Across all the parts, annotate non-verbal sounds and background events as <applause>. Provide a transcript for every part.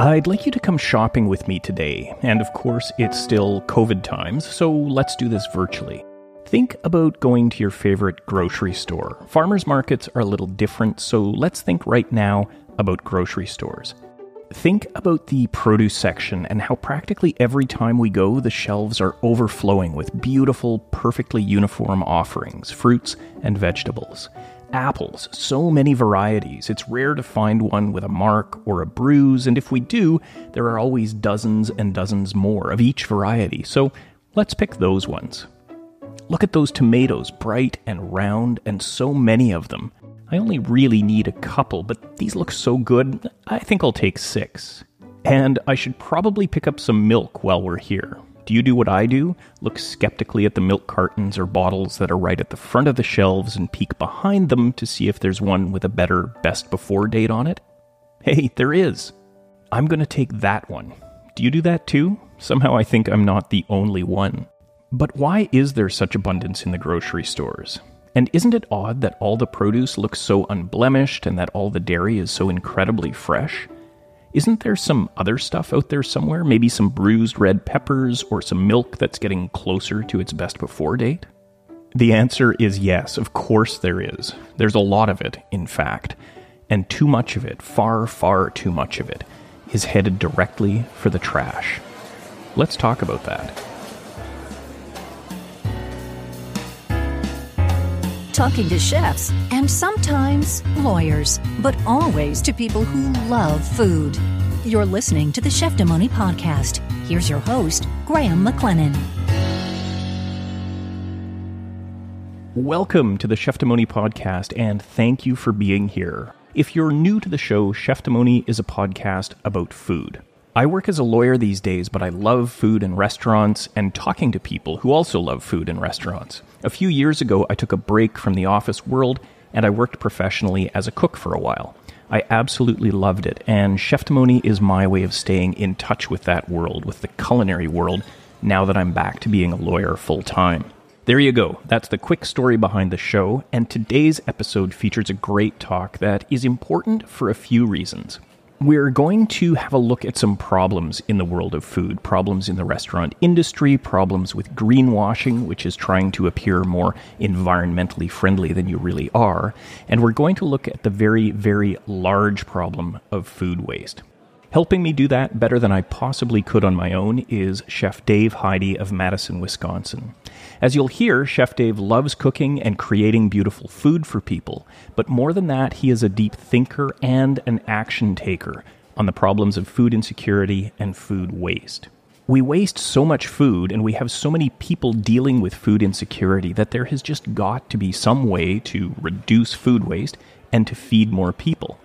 I'd like you to come shopping with me today, and of course, it's still COVID times, so let's do this virtually. Think about going to your favorite grocery store. Farmers markets are a little different, so let's think right now about grocery stores. Think about the produce section and how practically every time we go, the shelves are overflowing with beautiful, perfectly uniform offerings, fruits and vegetables apples, so many varieties. It's rare to find one with a mark or a bruise, and if we do, there are always dozens and dozens more of each variety, so let's pick those ones. Look at those tomatoes, bright and round, and so many of them. I only really need a couple, but these look so good, I think I'll take six. And I should probably pick up some milk while we're here. Do you do what I do? Look skeptically at the milk cartons or bottles that are right at the front of the shelves and peek behind them to see if there's one with a better best before date on it? Hey, there is. I'm going to take that one. Do you do that too? Somehow I think I'm not the only one. But why is there such abundance in the grocery stores? And isn't it odd that all the produce looks so unblemished and that all the dairy is so incredibly fresh? Isn't there some other stuff out there somewhere? Maybe some bruised red peppers or some milk that's getting closer to its best before date? The answer is yes, of course there is. There's a lot of it, in fact. And too much of it, far, far too much of it, is headed directly for the trash. Let's talk about that. Talking to chefs and sometimes lawyers, but always to people who love food. You're listening to the Cheftimony podcast. Here's your host, Graham McLennan. Welcome to the Cheftimony podcast, and thank you for being here. If you're new to the show, Cheftimony is a podcast about food. I work as a lawyer these days, but I love food and restaurants and talking to people who also love food and restaurants. A few years ago, I took a break from the office world and I worked professionally as a cook for a while. I absolutely loved it, and Cheftimony is my way of staying in touch with that world, with the culinary world, now that I'm back to being a lawyer full time. There you go. That's the quick story behind the show, and today's episode features a great talk that is important for a few reasons. We're going to have a look at some problems in the world of food, problems in the restaurant industry, problems with greenwashing, which is trying to appear more environmentally friendly than you really are. And we're going to look at the very, very large problem of food waste. Helping me do that better than I possibly could on my own is Chef Dave Heide of Madison, Wisconsin. As you'll hear, Chef Dave loves cooking and creating beautiful food for people, but more than that, he is a deep thinker and an action taker on the problems of food insecurity and food waste. We waste so much food and we have so many people dealing with food insecurity that there has just got to be some way to reduce food waste and to feed more people.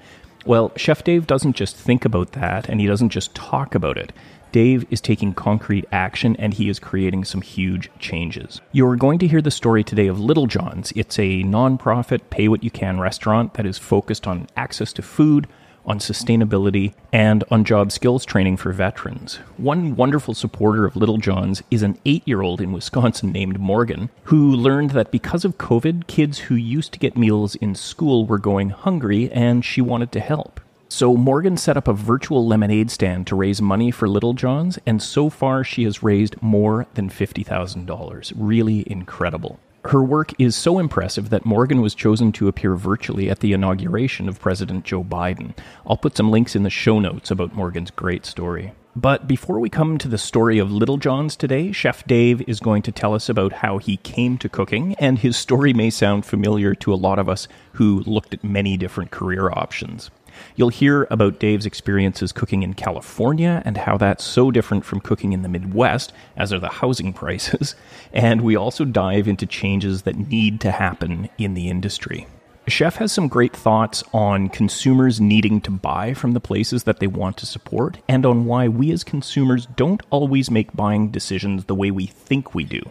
Well, Chef Dave doesn't just think about that and he doesn't just talk about it. Dave is taking concrete action and he is creating some huge changes. You're going to hear the story today of Little John's. It's a nonprofit, pay what you can restaurant that is focused on access to food, on sustainability, and on job skills training for veterans. One wonderful supporter of Little John's is an eight year old in Wisconsin named Morgan, who learned that because of COVID, kids who used to get meals in school were going hungry and she wanted to help. So Morgan set up a virtual lemonade stand to raise money for Little John's, and so far she has raised more than $50,000. Really incredible. Her work is so impressive that Morgan was chosen to appear virtually at the inauguration of President Joe Biden. I'll put some links in the show notes about Morgan's great story. But before we come to the story of Little John's today, Chef Dave is going to tell us about how he came to cooking, and his story may sound familiar to a lot of us who looked at many different career options. You'll hear about Dave's experiences cooking in California and how that's so different from cooking in the Midwest, as are the housing <laughs> prices. And we also dive into changes that need to happen in the industry. Chef has some great thoughts on consumers needing to buy from the places that they want to support and on why we as consumers don't always make buying decisions the way we think we do.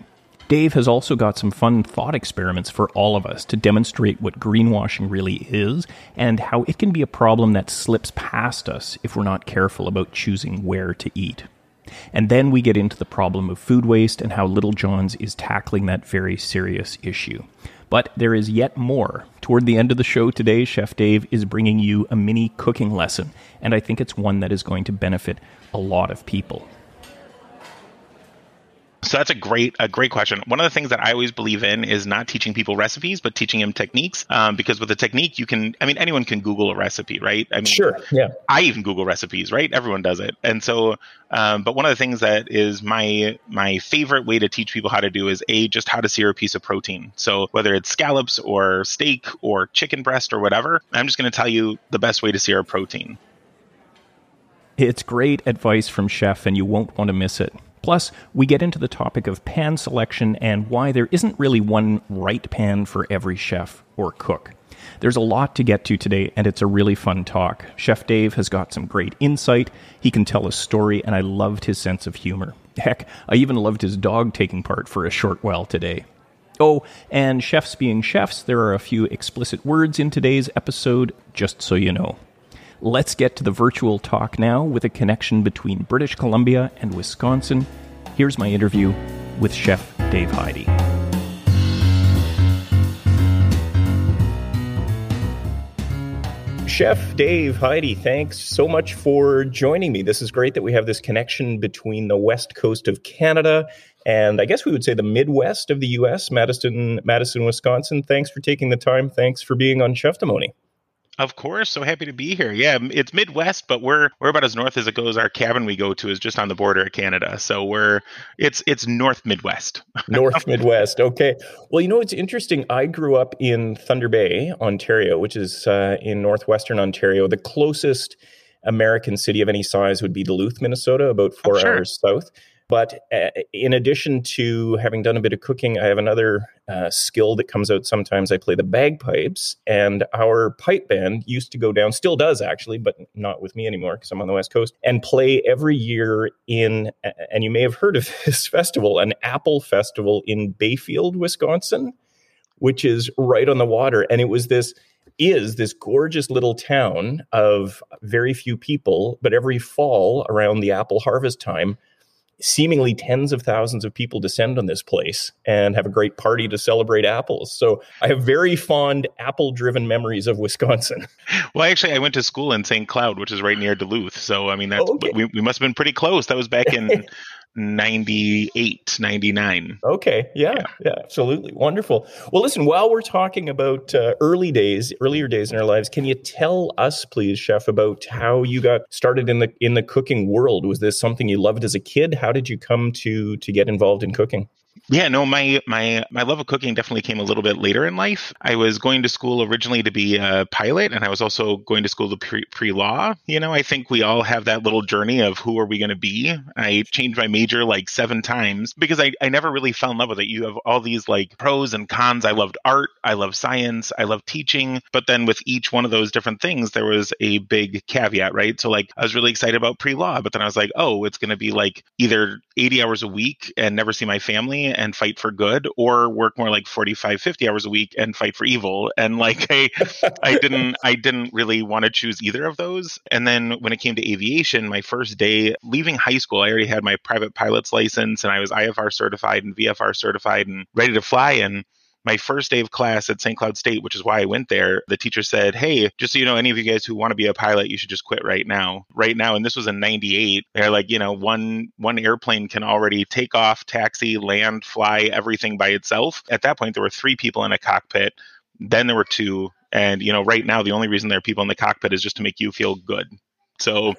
Dave has also got some fun thought experiments for all of us to demonstrate what greenwashing really is and how it can be a problem that slips past us if we're not careful about choosing where to eat. And then we get into the problem of food waste and how Little John's is tackling that very serious issue. But there is yet more. Toward the end of the show today, Chef Dave is bringing you a mini cooking lesson, and I think it's one that is going to benefit a lot of people. So that's a great a great question. One of the things that I always believe in is not teaching people recipes, but teaching them techniques. Um, because with a technique, you can. I mean, anyone can Google a recipe, right? I mean, sure, yeah. I even Google recipes, right? Everyone does it, and so. Um, but one of the things that is my my favorite way to teach people how to do is a just how to sear a piece of protein. So whether it's scallops or steak or chicken breast or whatever, I'm just going to tell you the best way to sear a protein. It's great advice from Chef, and you won't want to miss it. Plus, we get into the topic of pan selection and why there isn't really one right pan for every chef or cook. There's a lot to get to today, and it's a really fun talk. Chef Dave has got some great insight. He can tell a story, and I loved his sense of humor. Heck, I even loved his dog taking part for a short while today. Oh, and chefs being chefs, there are a few explicit words in today's episode, just so you know. Let's get to the virtual talk now with a connection between British Columbia and Wisconsin. Here's my interview with Chef Dave Heide. Chef Dave Heide, thanks so much for joining me. This is great that we have this connection between the west coast of Canada and I guess we would say the Midwest of the U.S., Madison, Madison, Wisconsin. Thanks for taking the time. Thanks for being on Cheftimony. Of course, so happy to be here. Yeah, it's Midwest, but we're we're about as north as it goes. Our cabin we go to is just on the border of Canada, so we're it's it's North Midwest. <laughs> north Midwest. Okay. Well, you know it's interesting. I grew up in Thunder Bay, Ontario, which is uh, in northwestern Ontario. The closest American city of any size would be Duluth, Minnesota, about four oh, sure. hours south. But uh, in addition to having done a bit of cooking, I have another uh, skill that comes out sometimes. I play the bagpipes, and our pipe band used to go down, still does actually, but not with me anymore because I'm on the West Coast, and play every year in, and you may have heard of <laughs> this festival, an apple festival in Bayfield, Wisconsin, which is right on the water. And it was this is this gorgeous little town of very few people, but every fall around the apple harvest time, seemingly tens of thousands of people descend on this place and have a great party to celebrate apples. So I have very fond apple driven memories of Wisconsin. <laughs> Well, actually, I went to school in St. Cloud, which is right near Duluth. So, I mean, that's, oh, okay. we, we must have been pretty close. That was back in <laughs> 98, 99. Okay. Yeah, yeah. Yeah. Absolutely. Wonderful. Well, listen, while we're talking about uh, early days, earlier days in our lives, can you tell us, please, Chef, about how you got started in the in the cooking world? Was this something you loved as a kid? How did you come to to get involved in cooking? Yeah, no, my my my love of cooking definitely came a little bit later in life. I was going to school originally to be a pilot, and I was also going to school to pre law. You know, I think we all have that little journey of who are we going to be. I changed my major like seven times because I I never really fell in love with it. You have all these like pros and cons. I loved art, I love science, I love teaching, but then with each one of those different things, there was a big caveat, right? So like I was really excited about pre law, but then I was like, oh, it's going to be like either eighty hours a week and never see my family and fight for good or work more like 45 50 hours a week and fight for evil. And like i i didn't <laughs> i didn't really want to choose either of those. And then when it came to aviation my first day leaving high school i already had my private pilot's license and i was ifr certified and vfr certified and ready to fly and my first day of class at St. Cloud State, which is why I went there, the teacher said, Hey, just so you know, any of you guys who want to be a pilot, you should just quit right now. Right now. And this was in 98. They're like, you know, one one airplane can already take off, taxi, land, fly, everything by itself. At that point, there were three people in a cockpit. Then there were two. And, you know, right now, the only reason there are people in the cockpit is just to make you feel good. So,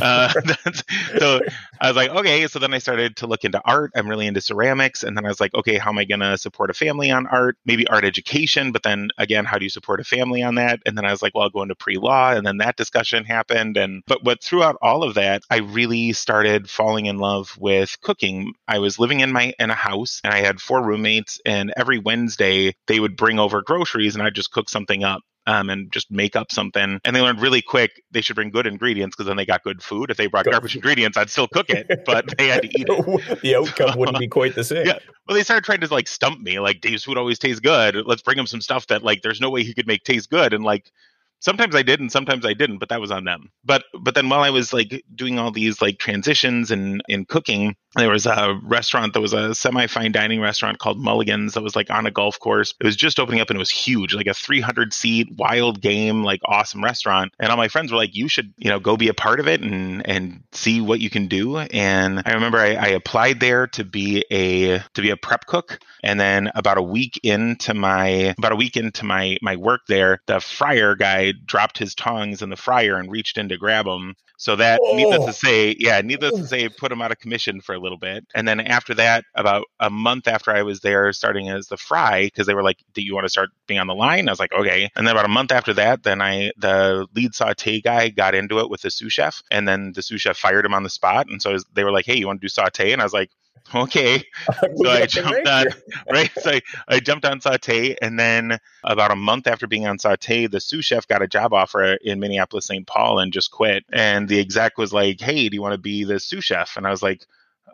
uh, <laughs> so I was like, okay. So then I started to look into art. I'm really into ceramics, and then I was like, okay, how am I going to support a family on art? Maybe art education, but then again, how do you support a family on that? And then I was like, well, I'll go into pre-law, and then that discussion happened. And but but throughout all of that, I really started falling in love with cooking. I was living in my in a house, and I had four roommates, and every Wednesday they would bring over groceries, and I'd just cook something up um, and just make up something. And they learned really quick they should bring good ingredients because then they got good food. If they brought garbage ingredients, I'd still cook it, but they had to eat it. <laughs> the outcome <laughs> wouldn't be quite the same. Yeah. Well, they started trying to like stump me, like Dave's food always tastes good. Let's bring him some stuff that like there's no way he could make taste good. And like sometimes I did and sometimes I didn't, but that was on them. But but then while I was like doing all these like transitions and in cooking, there was a restaurant that was a semi fine dining restaurant called Mulligan's that was like on a golf course. It was just opening up and it was huge, like a 300 seat wild game, like awesome restaurant. And all my friends were like, you should, you know, go be a part of it and and see what you can do. And I remember I, I applied there to be a to be a prep cook. And then about a week into my about a week into my my work there, the fryer guy dropped his tongs in the fryer and reached in to grab them. So that, oh. needless to oh. say, yeah, needless to say, put him out of commission for a little bit. And then after that, about a month after I was there, starting as the fry, because they were like, "Do you want to start being on the line?" I was like, "Okay." And then about a month after that, then I, the lead saute guy, got into it with the sous chef, and then the sous chef fired him on the spot. And so they were like, "Hey, you want to do saute?" And I was like, okay. <laughs> so I jumped on <laughs> right. So I, I, jumped on Saute, and then about a month after being on Saute, the sous chef got a job offer in Minneapolis, St. Paul, and just quit. And the exec was like, "Hey, do you want to be the sous chef?" And I was like,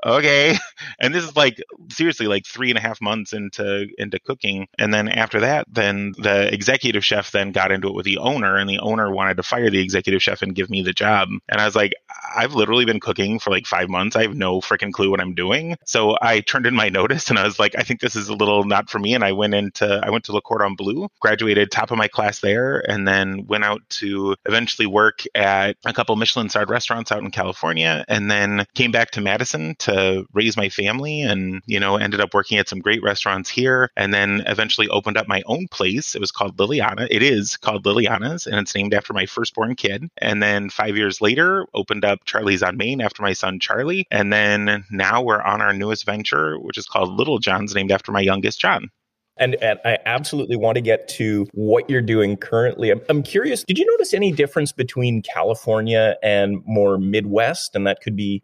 okay. <laughs> And this is like seriously like three and a half months into into cooking. And then after that then the executive chef then got into it with the owner and the owner wanted to fire the executive chef and give me the job. And i was like i've literally been cooking for like five months. I have no freaking clue what i'm doing. So i turned in my <laughs> notice and i was like i think this is a little not for me. And i went into i went to le cordon bleu graduated top of my class there and then went out to eventually work at a couple michelin starred restaurants out in california and then came back to madison to raise my family and, you know, ended up working at some great restaurants here and then eventually opened up my own place. It was called Liliana. It is called Liliana's and it's named after my firstborn kid. And then five years later, opened up Charlie's on Main after my son Charlie. And then now we're on our newest venture, which is called Little John's, named after my youngest John. And, and, I absolutely want to get to what you're doing currently. I'm, I'm, curious, did you notice any difference between California and more Midwest? And that could be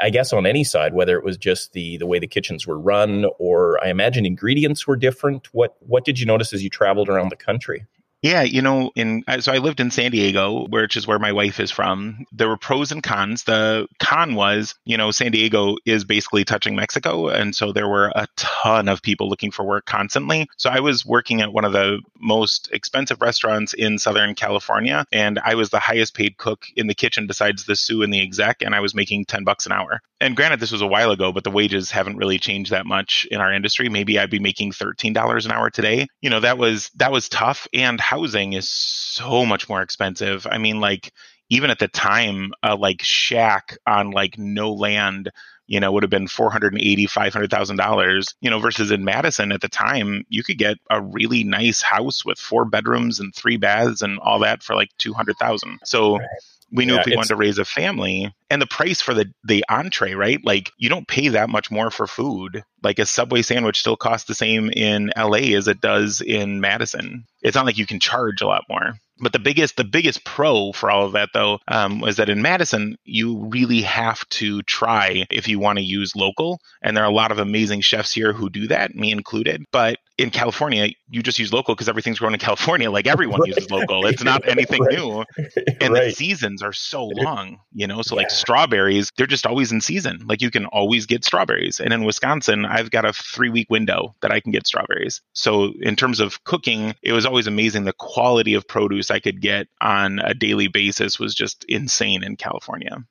I guess on any side, whether it was just the the way the kitchens were run, or I imagine ingredients were different. What what did you notice as you traveled around the country? Yeah, you know, in uh, so I lived in San Diego, which is where my wife is from. There were pros and cons. The con was, you know, San Diego is basically touching Mexico, and so there were a ton of people looking for work constantly. So I was working at one of the most expensive restaurants in Southern California, and I was the highest paid cook in the kitchen besides the sous and the exec, and I was making 10 bucks an hour. And granted, this was a while ago, but the wages haven't really changed that much in our industry. Maybe I'd be making $13 an hour today. You know, that was that was tough and housing is so much more expensive. I mean, like even at the time, a like shack on like no land, you know, would have been four hundred and eighty, five hundred thousand dollars. You know, versus in Madison at the time, you could get a really nice house with four bedrooms and three baths and all that for like two hundred thousand. So. Right we knew yeah, if we wanted to raise a family and the price for the the entree right? Like you don't pay that much more for food. Like a subway sandwich still costs the same in la as it does in madison. It's not like you can charge a lot more. But the biggest the biggest pro for all of that though um, was that in Madison you really have to try if you want to use local, and there are a lot of amazing chefs here who do that, me included. But in California, you just use local because everything's grown in California. Like everyone <laughs> right. uses local. It's not <laughs> anything right. new. <laughs> And right. the seasons are so long, you know. So yeah. like strawberries, they're just always in season. Like you can always get strawberries. And in Wisconsin, I've got a three week window that I can get strawberries. So in terms of cooking, it was always amazing the quality of produce I could get on a daily basis was just insane in California.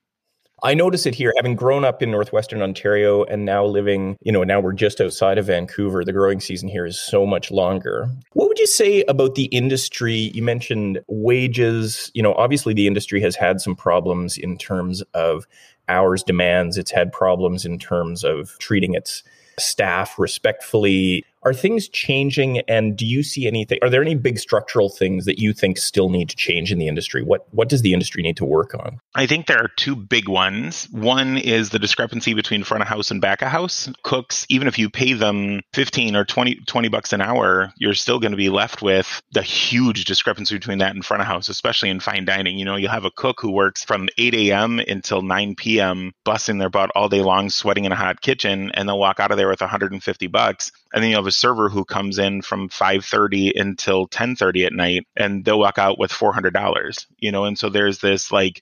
I notice it here, having grown up in northwestern Ontario and now living, you know, now we're just outside of Vancouver. The growing season here is so much longer. What would you say about the industry? You mentioned wages. You know, obviously the industry has had some problems in terms of hours demands. It's had problems in terms of treating its staff respectfully. Are things changing and do you see anything? Are there any big structural things that you think still need to change in the industry? What what does the industry need to work on? I think there are two big ones. One is the discrepancy between front of house and back of house. Cooks, even if you pay them 15 or 20, 20 bucks an hour, you're still going to be left with the huge discrepancy between that and front of house, especially in fine dining. You know, you'll have a cook who works from 8 a.m. until 9 p.m., busting their butt all day long, sweating in a hot kitchen, and they'll walk out of there with 150 bucks. And then you have a server who comes in from 5:30 until 10:30 at night and they'll walk out with $400 you know and so there's this like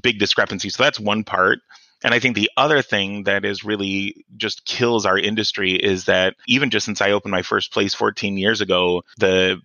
big discrepancy. So that's one part. And I think the other thing that is really just kills our industry is that even just since I opened my first place 14 years ago, the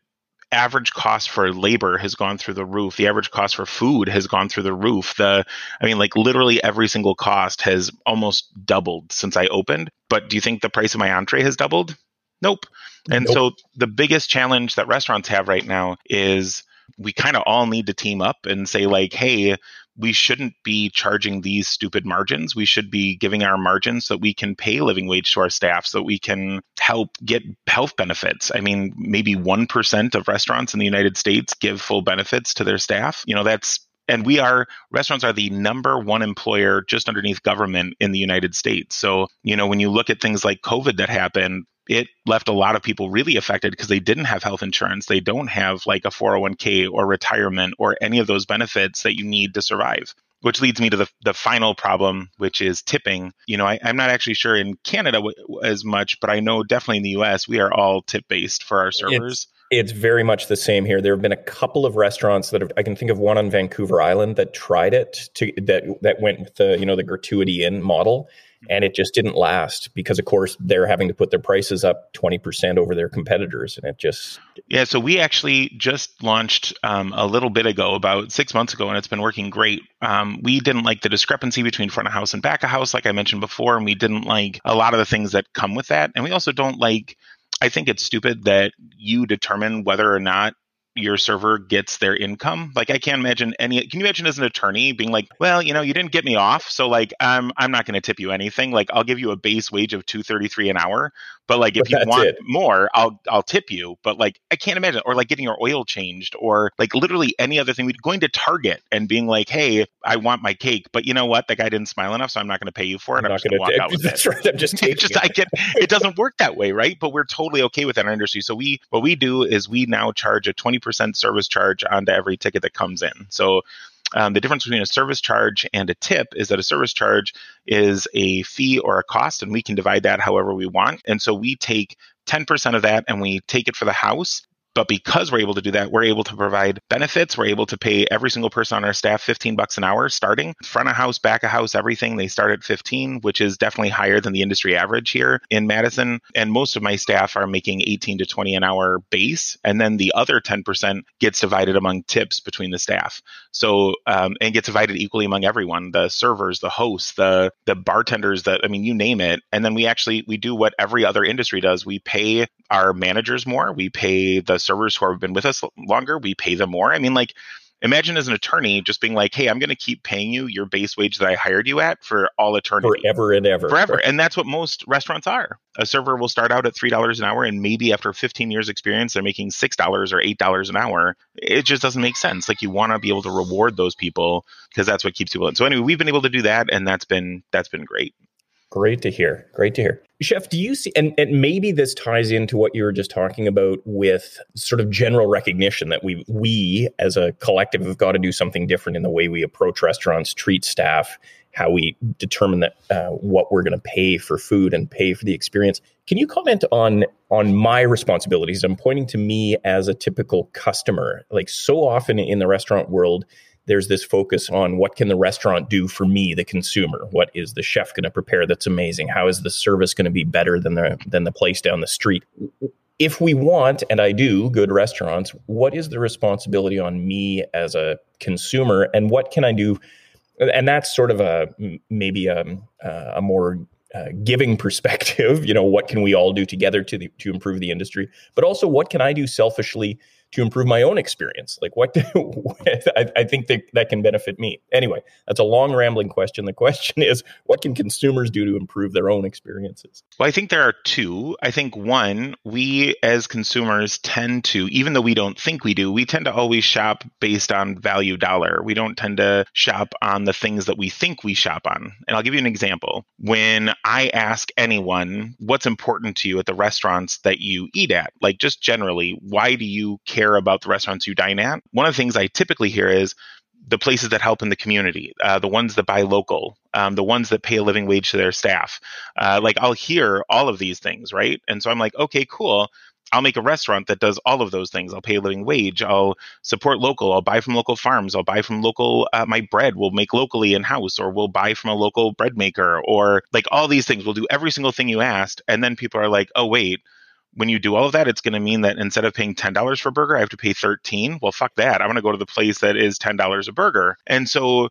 average cost for labor has gone through the roof. The average cost for food has gone through the roof. The, I mean, like literally every single cost has almost doubled since I opened. But do you think the price of my entree has doubled? Nope. And nope. so the biggest challenge that restaurants have right now is we kind of all need to team up and say like, hey, we shouldn't be charging these stupid margins. We should be giving our margins so that we can pay living wage to our staff, so that we can help get health benefits. I mean, maybe 1% of restaurants in the United States give full benefits to their staff. You know, that's and we are restaurants are the number one employer just underneath government in the United States. So, you know, when you look at things like COVID that happened, it left a lot of people really affected because they didn't have health insurance. They don't have like a 401k or retirement or any of those benefits that you need to survive. Which leads me to the, the final problem, which is tipping. You know, I, am not actually sure in Canada w- as much, but I know definitely in the US, we are all tip based for our servers. It's, it's very much the same here. There have been a couple of restaurants that have, I can think of one on Vancouver Island that tried it to that that went with the you know the gratuity in model, and it just didn't last because of course they're having to put their prices up 20% over their competitors and it just yeah so we actually just launched um, a little bit ago about six months ago and it's been working great. Um, we didn't like the discrepancy between front of house and back of house like i mentioned before and we didn't like a lot of the things that come with that. And we also don't like I think it's stupid that you determine whether or not your server gets their income. Like I can't imagine any can you imagine as an attorney being like, well, you know, you didn't get me off, so like I'm I'm not going to tip you anything. Like I'll give you a base wage of 233 an hour, but like if but you want it. more, I'll I'll tip you. But like I can't imagine or like getting your oil changed or like literally any other thing. We'd going to Target and being like, "Hey, I want my cake, but you know what? The guy didn't smile enough, so I'm not going to pay you for it. I'm, I'm not going to walk out <laughs> with that's it." Right, I'm just <laughs> taking just I get it doesn't work that way, right? But we're totally okay with that in our industry. So we what we do is we now charge a 20% service charge onto every ticket that comes in. So um, the difference between a service charge and a tip is that a service charge is a fee or a cost, and we can divide that however we want. And so we take 10% of that and we take it for the house but because we're able to do that, we're able to provide benefits. We're able to pay every single person on our staff 15 bucks an hour starting. Front of house, back of house, everything. They start at 15, which is definitely higher than the industry average here in Madison. And most of my staff are making 18 to 20 an hour base. And then the other 10% gets divided among tips between the staff. So, um, and gets divided equally among everyone, the servers, the hosts, the, the bartenders, the, I mean, you name it. And then we actually, we do what every other industry does. We pay our managers more. We pay the servers who have been with us longer, we pay them more. I mean, like, imagine as an attorney just being like, hey, I'm going to keep paying you your base wage that I hired you at for all eternity. Forever and ever. Forever. And that's what most restaurants are. A server will start out at $3 an hour, and maybe after 15 years' experience, they're making $6 or $8 an hour. It just doesn't make sense. Like, you want to be able to reward those people because that's what keeps people in. So, anyway, we've been able to do that, and that's been that's been great. Great to hear. Great to hear. Chef, do you see, and, and maybe this ties into what you were just talking about with sort of general recognition that we, we as a collective have got to do something different in the way we approach restaurants, treat staff, how we determine that uh, what we're going to pay for food and pay for the experience. Can you comment on on my responsibilities? I'm pointing to me as a typical customer. Like so often in the restaurant world, there's this focus on what can the restaurant do for me the consumer? What is the chef going to prepare that's amazing? How is the service going to be better than the than the place down the street? If we want and i do good restaurants what is the responsibility on me as a consumer and what can i do? And that's sort of a maybe a, a more uh, giving <laughs> perspective you know what can we all do together to the, to improve the industry? But also what can i do selfishly to improve my own experience? Like, what do, <laughs> I, I, think that that can benefit me. Anyway, that's a long, rambling question. The question is, what can consumers do to improve their own experiences? Well, I think there are two. I think one, we as consumers tend to, even though we don't think we do, we tend to always shop based on value dollar. We don't tend to shop on the things that we think we shop on. And I'll give you an example. When I ask anyone, what's important to you at the restaurants that you eat at, like just generally, why do you care? Care about the restaurants you dine at. One of the things I typically hear is the places that help in the community, uh, the ones that buy local, um, the ones that pay a living wage to their staff. Uh, like I'll hear all of these things, right? And so I'm like, okay, cool. I'll make a restaurant that does all of those things. I'll pay a living wage. I'll support local. I'll buy from local farms. I'll buy from local. Uh, my bread we'll make locally in house, or we'll buy from a local bread maker, or like all these things. We'll do every single thing you asked. And then people are like, oh, wait, when you do all of that, it's going to mean that instead of paying $10 for a burger, I have to pay 13. Well, fuck that. I'm going to go to the place that is $10 a burger. And so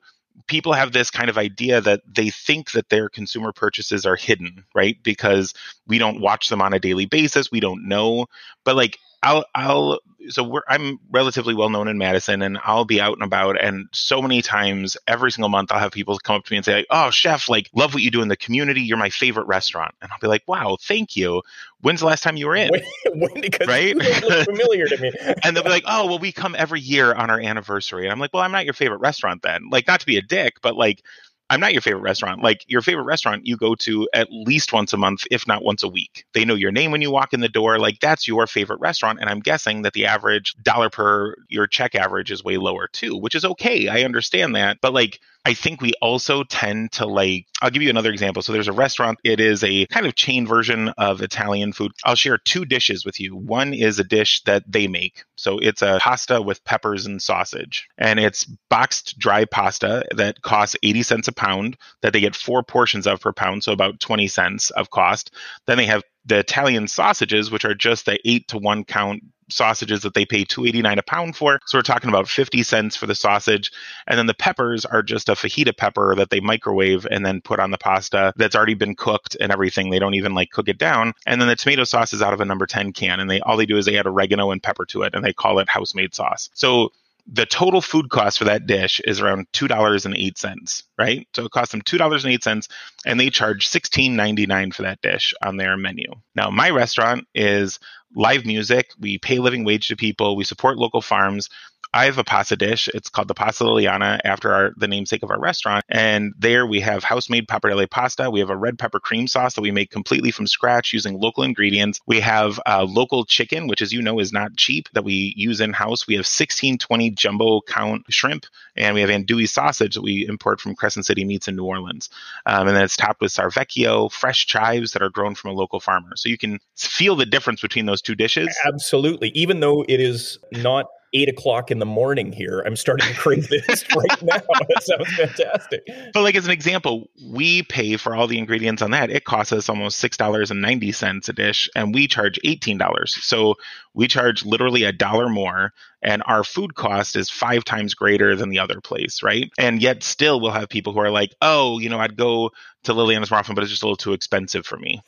people have this kind of idea that they think that their consumer purchases are hidden, right? Because we don't watch them on a daily basis, we don't know. But like I'll I'll so we're I'm relatively well known in Madison and I'll be out and about and so many times every single month I'll have people come up to me and say like, "Oh, chef, like love what you do in the community. You're my favorite restaurant." And I'll be like, "Wow, thank you. When's the last time you were in?" when, <laughs> because right? familiar to me. <laughs> and they'll be like, "Oh, well we come every year on our anniversary." And I'm like, "Well, I'm not your favorite restaurant then." Like not to be a dick, but like I'm not your favorite restaurant. Like your favorite restaurant, you go to at least once a month, if not once a week. They know your name when you walk in the door. Like that's your favorite restaurant. And I'm guessing that the average dollar per your check average is way lower too, which is okay. I understand that. But like, I think we also tend to like, I'll give you another example. So there's a restaurant, it is a kind of chain version of Italian food. I'll share two dishes with you. One is a dish that they make. So it's a pasta with peppers and sausage, and it's boxed dry pasta that costs 80 cents a pound, that they get four portions of per pound, so about 20 cents of cost. Then they have the Italian sausages, which are just the eight to one count sausages that they pay 289 a pound for. So we're talking about 50 cents for the sausage. And then the peppers are just a fajita pepper that they microwave and then put on the pasta that's already been cooked and everything. They don't even like cook it down. And then the tomato sauce is out of a number 10 can and they all they do is they add oregano and pepper to it and they call it house made sauce. So the total food cost for that dish is around two dollars and eight cents, right? So it costs them two dollars and eight cents, and they charge sixteen ninety nine for that dish on their menu. Now, my restaurant is live music. We pay living wage to people. We support local farms. I have a pasta dish. It's called the Pasta Liliana after our, the namesake of our restaurant. And there we have house made pappardelle pasta. We have a red pepper cream sauce that we make completely from scratch using local ingredients. We have uh, local chicken, which, as you know, is not cheap that we use in house. We have 1620 jumbo count shrimp, and we have andouille sausage that we import from Crescent City Meats in New Orleans. Um, and then it's topped with sarvecchio, fresh chives that are grown from a local farmer. So you can feel the difference between those two dishes. Absolutely. Even though it is not eight o'clock in the morning here. I'm starting to crave <laughs> this right now. <laughs> That sounds fantastic. But like as an example, we pay for all the ingredients on that. It costs us almost six dollars and ninety cents a dish, and we charge eighteen dollars. So we charge literally a dollar more, and our food cost is five times greater than the other place, right? And yet still we'll have people who are like, oh, you know, I'd go to Liliana's often, but it's just a little too expensive for me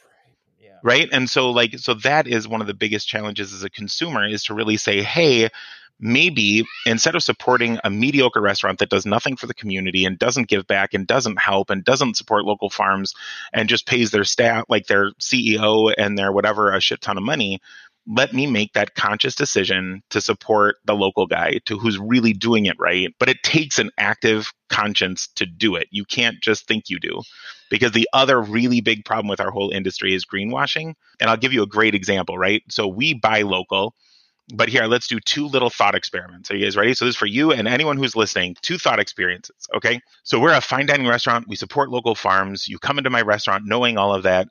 right and so like so that is one of the biggest challenges as a consumer is to really say hey maybe instead of supporting a mediocre restaurant that does nothing for the community and doesn't give back and doesn't help and doesn't support local farms and just pays their staff like their CEO and their whatever a shit ton of money let me make that conscious decision to support the local guy to who's really doing it right. But it takes an active conscience to do it. You can't just think you do. Because the other really big problem with our whole industry is greenwashing. And i'll give you a great example right? So we buy local but here, let's do two little thought experiments. Are you guys ready? So this is for you and anyone who's listening. Two thought experiences. Okay. So we're a fine dining restaurant. We support local farms. You come into my restaurant knowing all of that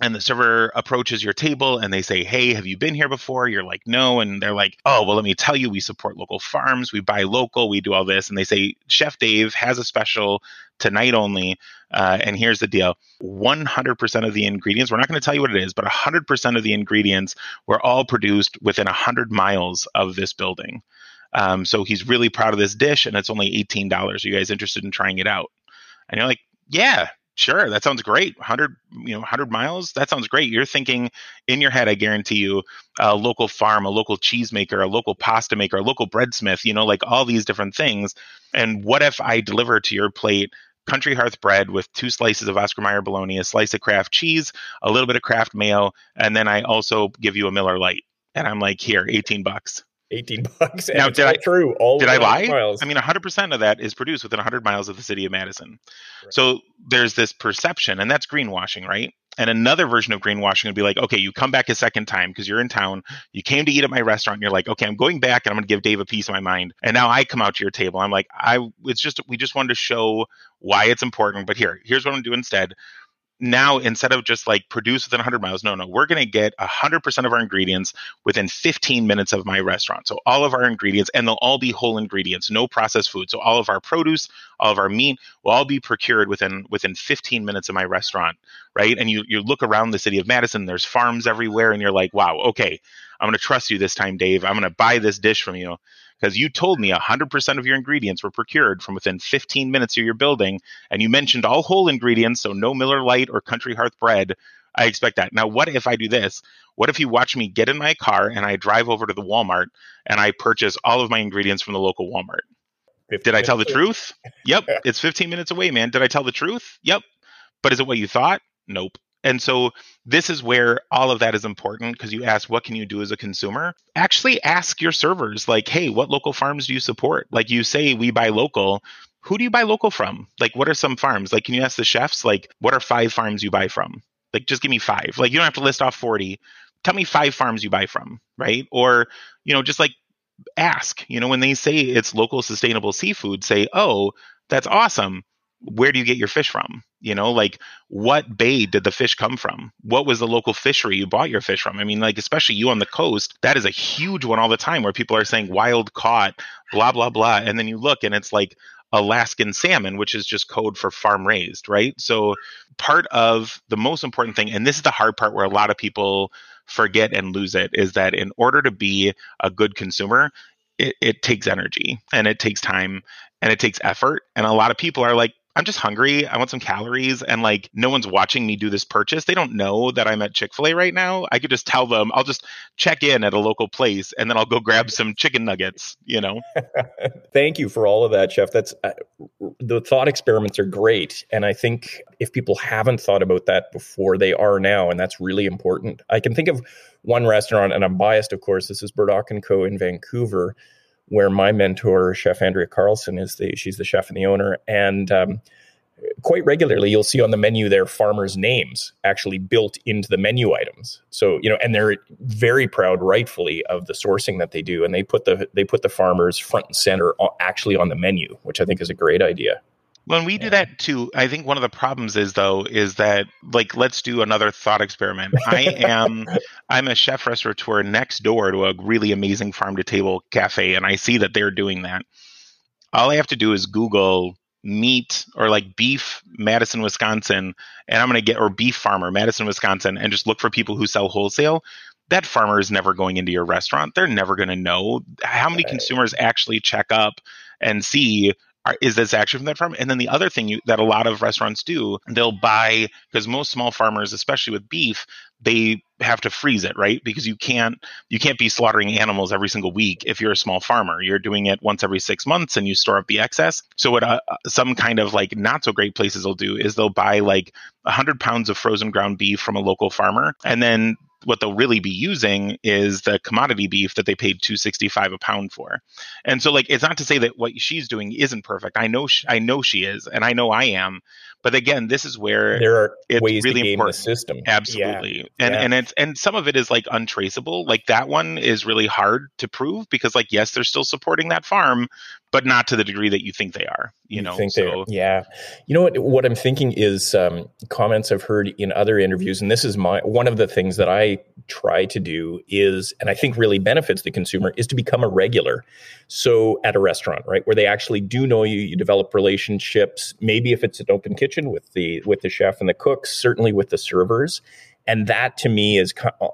and the server approaches your table and they say, Hey, have you been here before? You're like, No. And they're like, Oh, well, let me tell you, we support local farms, we buy local, we do all this. And they say, Chef Dave has a special tonight only. Uh, and here's the deal 100% of the ingredients, we're not going to tell you what it is, but 100% of the ingredients were all produced within 100 miles of this building. Um, so he's really proud of this dish and it's only $18. Are you guys interested in trying it out? And you're like, yeah, Sure, that sounds great. 100, you know, 100 miles. That sounds great. You're thinking in your head, I guarantee you, a local farm, a local cheesemaker, a local pasta maker, a local breadsmith, you know, like all these different things. And what if I deliver to your plate country hearth bread with two slices of Oscar Mayer bologna, a slice of Kraft cheese, a little bit of Kraft mayo, and then I also give you a Miller Lite. And I'm like, here, 18 bucks. 18 <laughs> bucks. now, did I, true. All did I lie? Miles. I mean, 100% of that is produced within 100 miles of the city of Madison. Right. So there's this perception, and that's greenwashing, right? And another version of greenwashing would be like, okay, you come back a second time because you're in town. You came to eat at my restaurant. And you're like, okay, I'm going back and I'm going to give Dave a piece of my mind. And now I come out to your table. I'm like, I, it's just, we just wanted to show why it's important. But here, here's what I'm going to do instead now instead of just like produce within 100 miles no no we're going to get 100% of our ingredients within 15 minutes of my restaurant. So all of our ingredients and they'll all be whole ingredients no processed food. So all of our produce all of our meat will all be procured within within 15 minutes of my restaurant right? And you you look around the city of madison there's farms everywhere and you're like wow okay i'm going to trust you this time dave. I'm going to buy this dish from you because you told me 100% of your ingredients were procured from within 15 minutes of your building and you mentioned all whole ingredients so no miller lite or country hearth bread. I expect that. Now what if i do this? What if you watch me get in my car and i drive over to the walmart and i purchase all of my ingredients from the local walmart? Did i tell the truth? Yep <laughs> it's 15 minutes away man. Did i tell the truth? Yep. But is it what you thought? Nope and so this is where all of that is important because you ask, what can you do as a consumer? Actually ask your servers, like, hey, what local farms do you support? Like you say, we buy local. Who do you buy local from? Like, what are some farms? Like, can you ask the chefs, like, what are five farms you buy from? Like, just give me five. Like, you don't have to list off 40. Tell me five farms you buy from, right? Or, you know, just like ask, you know, when they say it's local sustainable seafood, say, oh, that's awesome where do you get your fish from? You know, like what bay did the fish come from? What was the local fishery you bought your fish from? I mean, like, especially you on the coast, that is a huge one all the time where people are saying wild caught, blah, blah, blah. And then you look and it's like Alaskan salmon, which is just code for farm raised, right? So, part of the most important thing, and this is the hard part where a lot of people forget and lose it, is that in order to be a good consumer, it, it takes energy and it takes time and it takes effort. And a lot of people are like, I'm just hungry. I want some calories. And like, no one's watching me do this purchase. They don't know that I'm at Chick fil A right now. I could just tell them, I'll just check in at a local place and then I'll go grab <laughs> some chicken nuggets, you know? <laughs> Thank you for all of that, Chef. That's uh, the thought experiments are great. And I think if people haven't thought about that before, they are now. And that's really important. I can think of one restaurant, and I'm biased, of course. This is Burdock and Co. in Vancouver where my mentor, Chef Andrea Carlson, is the she's the chef and the owner, and um, quite regularly you'll see on the menu their farmers' names actually built into the menu items. So you know, and they're very proud, rightfully, of the sourcing that they do, and they put the they put the farmers front and center actually on the menu, which I think is a great idea. When we do that too, I think one of the problems is though is that like let's do another thought experiment. I am <laughs> I'm a chef restaurateur next door to a really amazing farm to table cafe, and I see that they're doing that. All I have to do is Google meat or like beef Madison, Wisconsin, and I'm going to get or beef farmer Madison, Wisconsin, and just look for people who sell wholesale. That farmer is never going into your restaurant. They're never going to know how many consumers actually check up and see are, is this actually from that farm? And then the other thing you, that a lot of restaurants do, they'll buy because most small farmers, especially with beef, they have to freeze it, right? Because you can't you can't be slaughtering animals every single week if you're a small farmer. You're doing it once every six months, and you store up the excess. So what uh, some kind of like not so great places will do is they'll buy like hundred pounds of frozen ground beef from a local farmer, and then what they'll really be using is the commodity beef that they paid 265 a pound for. And so like it's not to say that what she's doing isn't perfect. I know she, I know she is and I know I am. But again, this is where there are it's ways really to game important. the system. Absolutely. Yeah. And yeah. and it's and some of it is like untraceable. Like that one is really hard to prove because like yes, they're still supporting that farm, but not to the degree that you think they are. You, you know, think so yeah. You know what? What I'm thinking is um, comments I've heard in other interviews, and this is my one of the things that I try to do is, and I think really benefits the consumer, is to become a regular. So at a restaurant, right, where they actually do know you, you develop relationships. Maybe if it's an open kitchen with the with the chef and the cooks, certainly with the servers, and that to me is uh,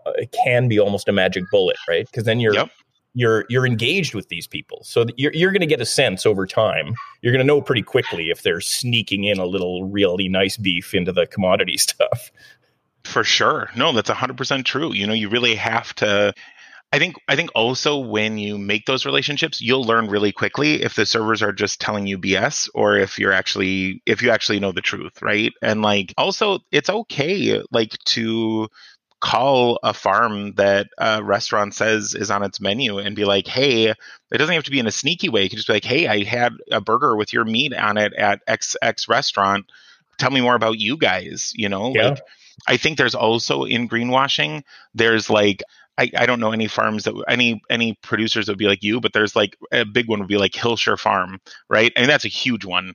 can be almost a magic bullet, right? Because then you're yep. you're you're engaged with these people. So you're, you're going to get a sense over time. You're going to know pretty quickly if they're sneaking in a little really nice beef into the commodity <laughs> stuff. For sure. No that's 100% true. You know you really have to I think I think also when you make those relationships, you'll learn really quickly if the servers are just telling you BS or if you're actually if you actually know the truth, right? And like also it's okay like to call a farm that a restaurant says is on its menu and be like, hey, it doesn't have to be in a sneaky way. You can just be like, hey, I had a burger with your meat on it at XX restaurant. Tell me more about you guys. You know, yeah. like I think there's also in greenwashing, there's like I, I don't know any farms that any any producers would be like you, but there's like a big one would be like Hillshire Farm, right? I mean, that's a huge one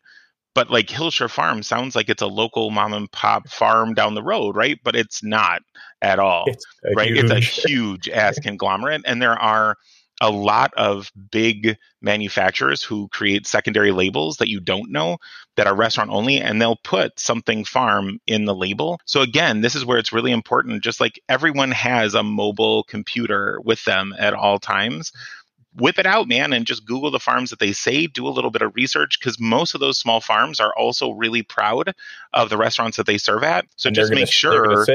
But like Hillshire Farm sounds like it's a local mom and pop farm down the road, right? But it's not at all, it's right? Huge... It's a huge ass <laughs> conglomerate, and there are a lot of big manufacturers who create secondary labels that you don't know that are restaurant only and they'll put something farm in the label. So again, this is where it's really important just like everyone has a mobile computer with them at all times. Whip it out, man, and just Google the farms that they say. Do a little bit of research because most of those small farms are also really proud of the restaurants that they serve at. So and just make gonna, sure.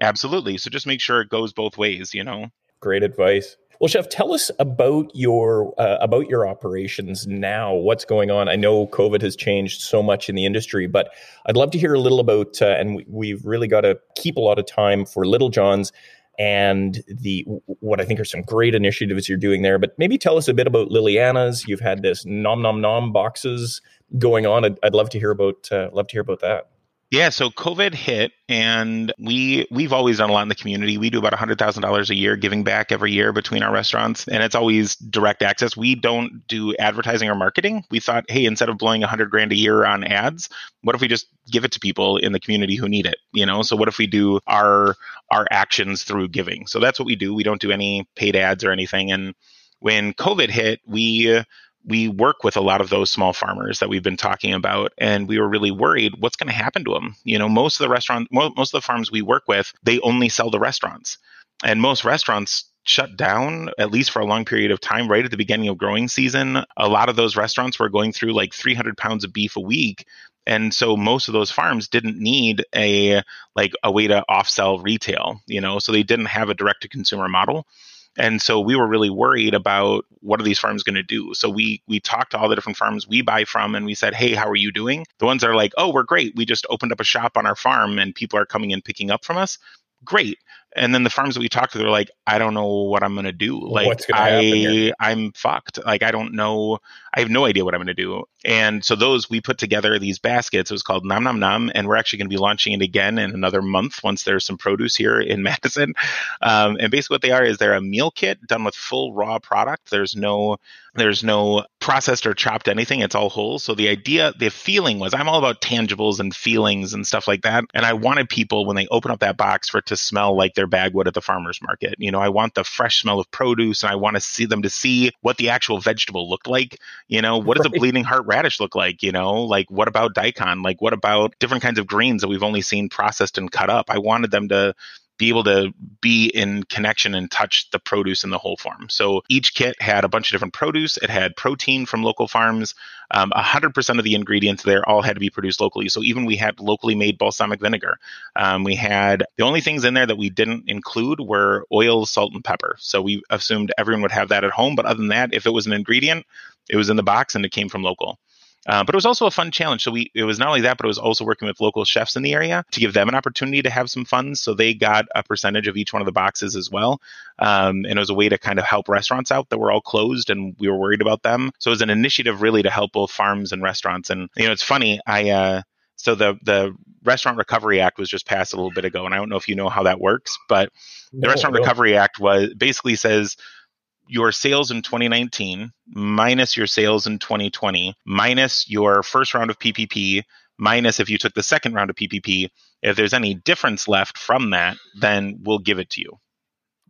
Absolutely. So just make sure it goes both ways, you know? Great advice. Well, chef, tell us about your uh, about your operations now. What's going on? I know COVID has changed so much in the industry, but I'd love to hear a little about. Uh, and we, have really got to keep a lot of time for Little John's and the what I think are some great initiatives you're doing there. But maybe tell us a bit about Liliana's. You've had this nom nom nom boxes going on. I'd, I'd love to hear about uh, love to hear about that. Yeah, so COVID hit, and we we've always done a lot in the community. We do about hundred thousand dollars a year giving back every year between our restaurants, and it's always direct access. We don't do advertising or marketing. We thought, hey, instead of blowing a hundred grand a year on ads, what if we just give it to people in the community who need it? You know, so what if we do our our actions through giving? So that's what we do. We don't do any paid ads or anything, and when COVID hit, we we work with a lot of those small farmers that we've been talking about and we were really worried what's going to happen to them you know most of the restaurant most of the farms we work with they only sell the restaurants and most restaurants shut down at least for a long period of time right at the beginning of growing season. A lot of those restaurants were going through like 300 pounds of beef a week and so most of those farms didn't need a like a way to off sell retail you know? So they didn't have a direct to consumer model and so we were really worried about what are these farms going to do. So we we talked to all the different farms we buy from and we said, "Hey, how are you doing?" The ones that are like, "Oh, we're great. We just opened up a shop on our farm and people are coming and picking up from us." Great and then the farms that we talked to they're like i don't know what i'm going to do. Like i i'm fucked. Like i don't know. I have no idea what i'm going to do. And so those we put together these baskets. It was called nom nom nom and we're actually going to be launching it again in another month once there's some produce here in <laughs> madison. Um, and basically what they are is they're a meal kit done with full raw product. There's no there's no processed or chopped anything. It's all whole. So the idea the feeling was i'm all about tangibles and feelings and stuff like that. And i wanted people when they open up that box for it to smell like their bagwood at the farmer's market. You know, I want the fresh smell of produce and I want to see them to see what the actual vegetable looked like. You know, what does right. a bleeding heart radish look like? You know, like what about daikon? Like what about different kinds of greens that we've only seen processed and cut up? I wanted them to be able to be in connection and touch the produce in the whole farm. So each kit had a bunch of different produce. It had protein from local farms. Um, 100% of the ingredients there all had to be produced locally. So even we had locally made balsamic vinegar. Um, we had the only things in there that we didn't include were oil, salt, and pepper. So we assumed everyone would have that at home. But other than that, if it was an ingredient, it was in the box and it came from local. Uh, but it was also a fun challenge. So we it was not only that, but it was also working with local chefs in the area to give them an opportunity to have some funds. So they got a percentage of each one of the boxes as well, um, and it was a way to kind of help restaurants out that were all closed and we were worried about them. So it was an initiative really to help both farms and restaurants. And you know, it's funny. I uh, so the the Restaurant Recovery Act was just passed a little bit ago, and I don't know if you know how that works, but the no, Restaurant no. Recovery Act was basically says your sales in 2019 minus your sales in 2020 minus your first round of PPP minus if you took the second round of PPP. If there's any difference left from that, then we'll give it to you.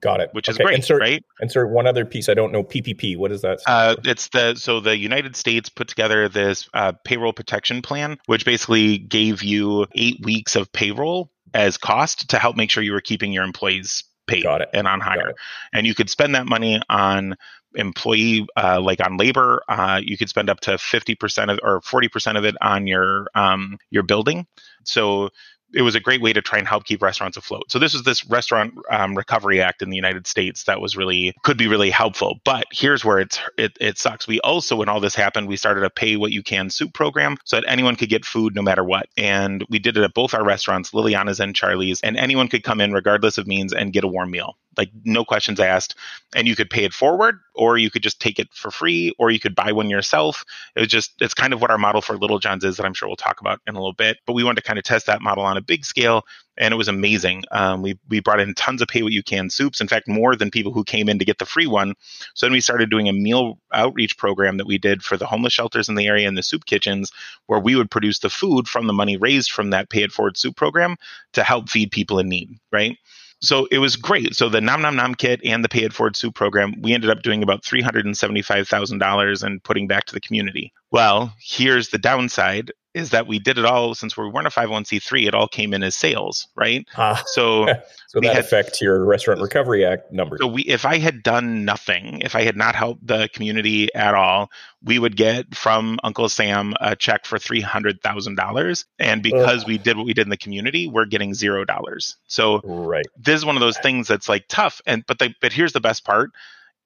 Got it. Which is okay. great, sir, right? And sir, one other piece I don't know PPP. What is that? Uh, it's the so the United States put together this uh, payroll protection plan, which basically gave you eight weeks of payroll as cost to help make sure you were keeping your employees paid and on hire. And you could spend that money on employee uh, like on labor uh, you could spend up to 50% of or 40% of it on your um, your building. So it was a great way to try and help keep restaurants afloat. So this is this restaurant um, recovery act in the United States that was really could be really helpful. But here's where it's it, it sucks. We also, when all this happened, we started a pay what you can soup program so that anyone could get food no matter what. And we did it at both our restaurants, Liliana's and Charlie's, and anyone could come in regardless of means and get a warm meal. Like no questions asked. And you could pay it forward, or you could just take it for free, or you could buy one yourself. It was just, it's kind of what our model for Little John's is that I'm sure we'll talk about in a little bit. But we wanted to kind of test that model on a big scale, and it was amazing. Um, we, we brought in tons of pay what you can soups, in fact, more than people who came in to get the free one. So then we started doing a meal outreach program that we did for the homeless shelters in the area and the soup kitchens, where we would produce the food from the money raised from that pay it forward soup program to help feed people in need, right? So it was great. So the Nom Nom Nom kit and the Pay It Forward Soup program, we ended up doing about $375,000 and putting back to the community. Well, here's the downside is that we did it all since we weren't a 501c3 it all came in as sales right? Ah, so <laughs> so that had, affects your restaurant recovery act numbers. So we if i had done nothing if i had not helped the community at all we would get from uncle sam a check for $300000 and because Ugh. we did what we did in the community we're getting zero dollars. So right. this is one of those things that's like tough and but the, but here's the best part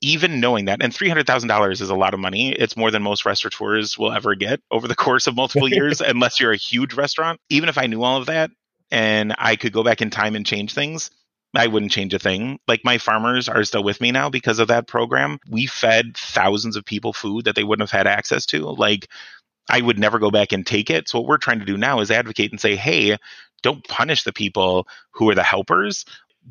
even knowing that, and three hundred thousand dollars is a lot of money. It's more than most restaurateurs will ever get over the course of multiple <laughs> years, unless you're a huge restaurant. Even if I knew all of that and I could go back in time and change things, I wouldn't change a thing. Like my farmers are still with me now because of that program. We fed thousands of people food that they wouldn't have had access to. Like I would never go back and take it. So what we're trying to do now is advocate and say, hey, don't punish the people who are the helpers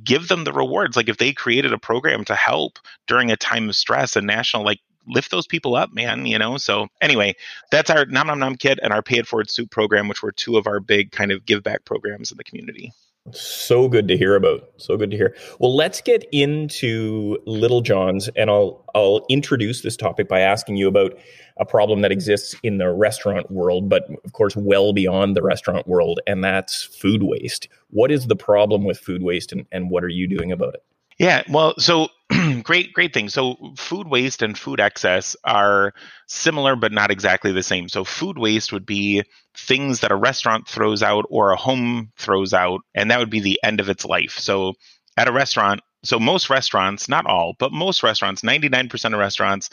give them the rewards. Like if they created a program to help during a time of stress and national, like lift those people up, man, you know? So anyway, that's our Nom Nom Nom Kit and our Pay It Forward Soup program, which were two of our big kind of give back programs in the community. So good to hear about. So good to hear. Well, let's get into Little John's, and I'll I'll introduce this topic by asking you about a problem that exists in the restaurant world, but of course, well beyond the restaurant world, and that's food waste. What is the problem with food waste, and, and what are you doing about it? Yeah, well, so <clears throat> great, great thing. So, food waste and food excess are similar, but not exactly the same. So, food waste would be things that a restaurant throws out or a home throws out, and that would be the end of its life. So, at a restaurant, so most restaurants, not all, but most restaurants, 99% of restaurants,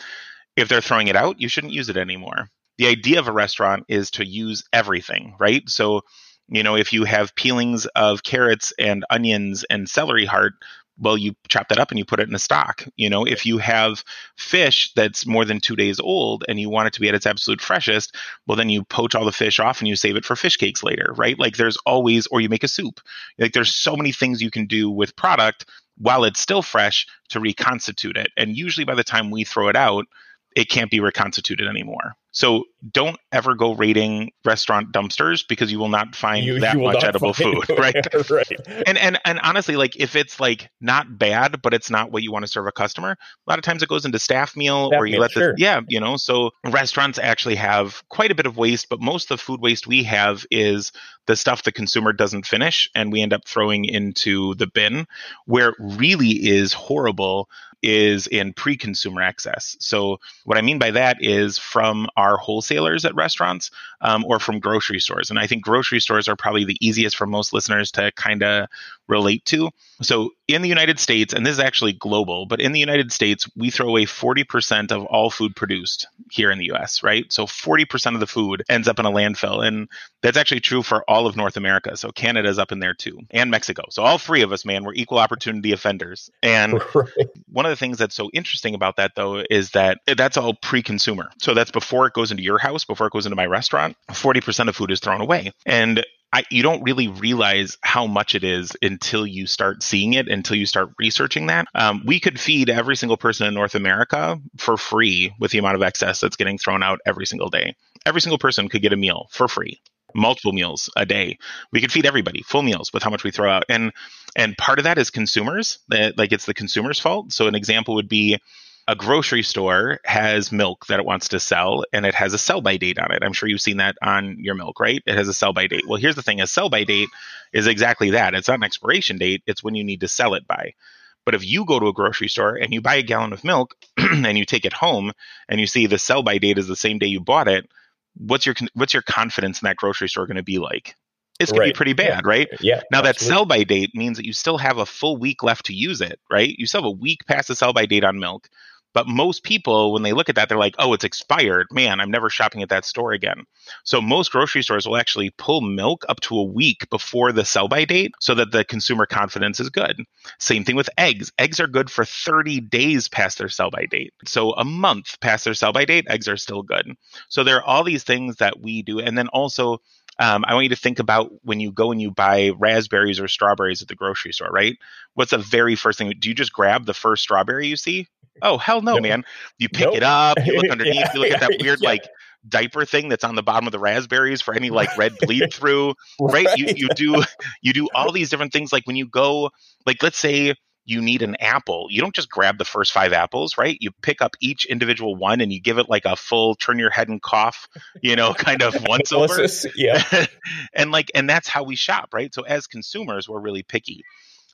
if they're throwing it out, you shouldn't use it anymore. The idea of a restaurant is to use everything, right? So, you know, if you have peelings of carrots and onions and celery heart, well, you chop that up and you put it in a stock. You know, if you have fish that's more than two days old and you want it to be at its absolute freshest, well, then you poach all the fish off and you save it for fish cakes later, right? Like there's always, or you make a soup. Like there's so many things you can do with product while it's still fresh to reconstitute it. And usually by the time we throw it out, it can't be reconstituted anymore. So don't ever go raiding restaurant dumpsters because you will not find you, that you much edible food, <laughs> <laughs> right? <laughs> right. And and and honestly, like if it's like not bad, but it's not what you want to serve a customer, a lot of times it goes into staff meal staff or you meal, let the sure. yeah, you know. So restaurants actually have quite a bit of waste, but most of the food waste we have is the stuff the consumer doesn't finish and we end up throwing into the bin where it really is horrible is in pre consumer access. So, what I mean by that is from our wholesalers at restaurants um, or from grocery stores. And I think grocery stores are probably the easiest for most listeners to kind of relate to. So, in the United States, and this is actually global, but in the United States, we throw away 40% of all food produced here in the US, right? So, 40% of the food ends up in a landfill. And that's actually true for all of North America. So, Canada's up in there too, and Mexico. So, all three of us, man, we're equal opportunity offenders. And <laughs> right. one of the things that's so interesting about that, though, is that that's all pre consumer. So, that's before it goes into your house, before it goes into my restaurant, 40% of food is thrown away. And I, you don't really realize how much it is until you start seeing it, until you start researching that. Um, we could feed every single person in North America for free with the amount of excess that's getting thrown out every single day. Every single person could get a meal for free, multiple meals a day. We could feed everybody full meals with how much we throw out, and and part of that is consumers. That like it's the consumer's fault. So an example would be a grocery store has milk that it wants to sell and it has a sell by date on it. I'm sure you've seen that on your milk, right? It has a sell by date. Well, here's the thing a sell by date is exactly that. It's not an expiration date, it's when you need to sell it by. But if you go to a grocery store and you buy a gallon of milk <clears throat> and you take it home and you see the sell by date is the same day you bought it, what's your what's your confidence in that grocery store going to be like? It's going right. to be pretty bad, yeah. right? Yeah. Now absolutely. that sell by date means that you still have a full week left to use it, right? You still have a week past the sell by date on milk But most people, when they look at that, they're like, oh, it's expired. Man, I'm never shopping at that store again. So most grocery stores will actually pull milk up to a week before the sell by date so that the consumer confidence is good. Same thing with eggs. Eggs are good for 30 days past their sell by date. So a month past their sell by date, eggs are still good. So there are all these things that we do. And then also, um, I want you to think about when you go and you buy raspberries or strawberries at the grocery store, right? What's the very first thing? Do you just grab the first strawberry you see? Oh, hell no, man. You pick nope. it up, you look <laughs> underneath, yeah, you look at that weird, yeah. like, diaper thing that's on the bottom of the raspberries for any like red bleed <laughs> through right, right? You, you do you do all these different things like when you go like let's say you need an apple. You don't just grab the first five apples, right? You pick up each individual one and you give it like a full turn your head and cough, you know, kind of <laughs> once over. Yeah. and like, and that's how we shop, right? So as consumers, we're really picky.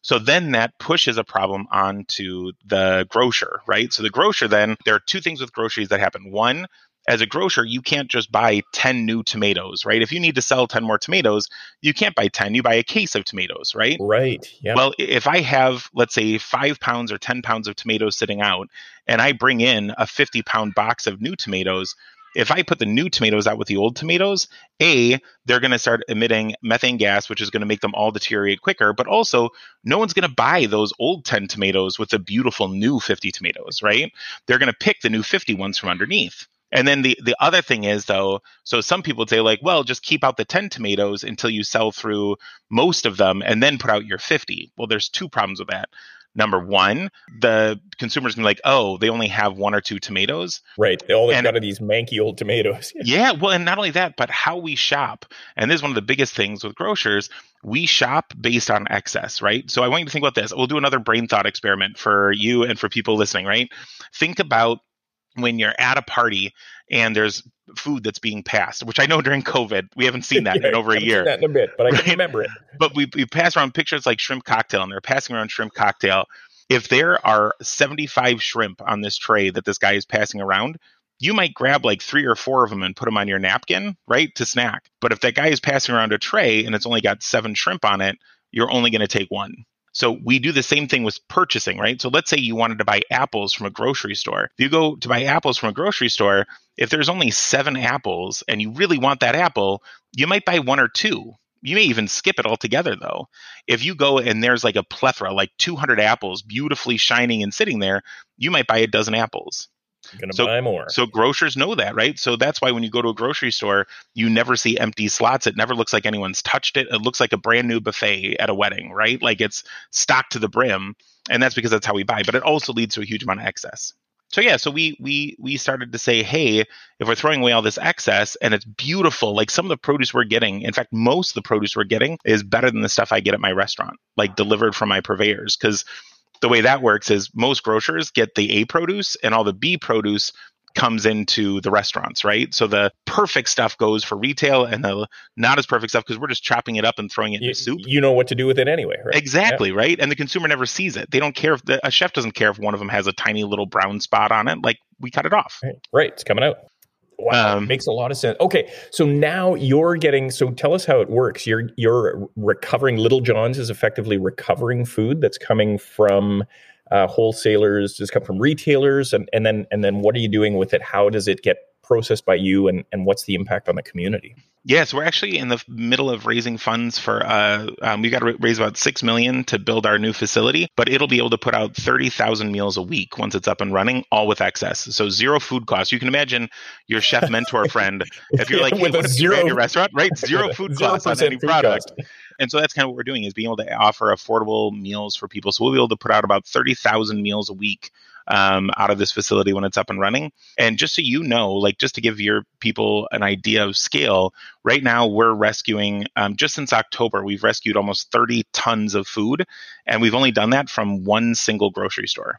So then that pushes a problem onto the grocer, right? So the grocer then, there are two things with groceries that happen. One, as a grocer, you can't just buy 10 new tomatoes, right? If you need to sell 10 more tomatoes, you can't buy 10. You buy a case of tomatoes, right? Right. Yeah. Well, if I have, let's say, five pounds or 10 pounds of tomatoes sitting out, and I bring in a 50 pound box of new tomatoes, if I put the new tomatoes out with the old tomatoes, A, they're going to start emitting methane gas, which is going to make them all deteriorate quicker. But also, no one's going to buy those old 10 tomatoes with the beautiful new 50 tomatoes, right? They're going to pick the new 50 ones from underneath. And then the the other thing is though, so some people say like, well, just keep out the 10 tomatoes until you sell through most of them and then put out your 50. Well, there's two problems with that. Number one, the consumers can be like, oh, they only have one or two tomatoes. Right. They've and, got are these manky old tomatoes. <laughs> yeah. Well, and not only that, but how we shop. And this is one of the biggest things with grocers. We shop based on excess, right? So I want you to think about this. We'll do another brain thought experiment for you and for people listening, right? Think about when you're at a party and there's food that's being passed, which I know during COVID we haven't seen that <laughs> yeah, in over a year. that in a bit, but I right? can remember it. But we, we pass around pictures like shrimp cocktail, and they're passing around shrimp cocktail. If there are 75 shrimp on this tray that this guy is passing around, you might grab like three or four of them and put them on your napkin, right, to snack. But if that guy is passing around a tray and it's only got seven shrimp on it, you're only going to take one. So we do the same thing with purchasing, right? So let's say you wanted to buy apples from a grocery store. If you go to buy apples from a grocery store, if there's only seven apples and you really want that apple, you might buy one or two. You may even skip it altogether, though. If you go and there's like a plethora, like 200 apples beautifully shining and sitting there, you might buy a dozen apples. Gonna so, buy more. So grocers know that, right? So that's why when you go to a grocery store, you never see empty slots. It never looks like anyone's touched it. It looks like a brand new buffet at a wedding, right? Like it's stocked to the brim, and that's because that's how we buy. But it also leads to a huge amount of excess. So yeah, so we we we started to say, hey, if we're throwing away all this excess and it's beautiful, like some of the produce we're getting, in fact, most of the produce we're getting is better than the stuff I get at my restaurant, like delivered from my purveyors, because the way that works is most grocers get the A produce and all the B produce comes into the restaurants, right? So the perfect stuff goes for retail and the not as perfect stuff because we're just chopping it up and throwing it you, in soup. You know what to do with it anyway, right? Exactly, yeah. right? And the consumer never sees it. They don't care if the, a chef doesn't care if one of them has a tiny little brown spot on it. Like we cut it off. Right, right. it's coming out. Wow, um, makes a lot of sense. Okay, so now you're getting. So tell us how it works. You're you're recovering. Little John's is effectively recovering food that's coming from uh, wholesalers. Does come from retailers, and and then and then what are you doing with it? How does it get processed by you, and and what's the impact on the community? Yes, we're actually in the middle of raising funds for. Uh, um, we got to raise about six million to build our new facility, but it'll be able to put out thirty thousand meals a week once it's up and running, all with excess. So zero food costs. You can imagine your chef mentor <laughs> friend if you're like, <laughs> hey, what zero your restaurant, right? <laughs> Zero food costs on any product. Cost. And so that's kind of what we're doing is being able to offer affordable meals for people. So we'll be able to put out about thirty thousand meals a week um, out of this facility when it's up and running. And just so you know, like just to give your people an idea of scale, right now we're rescuing, um, just since October, we've rescued almost 30 tons of food. And we've only done that from one single grocery store.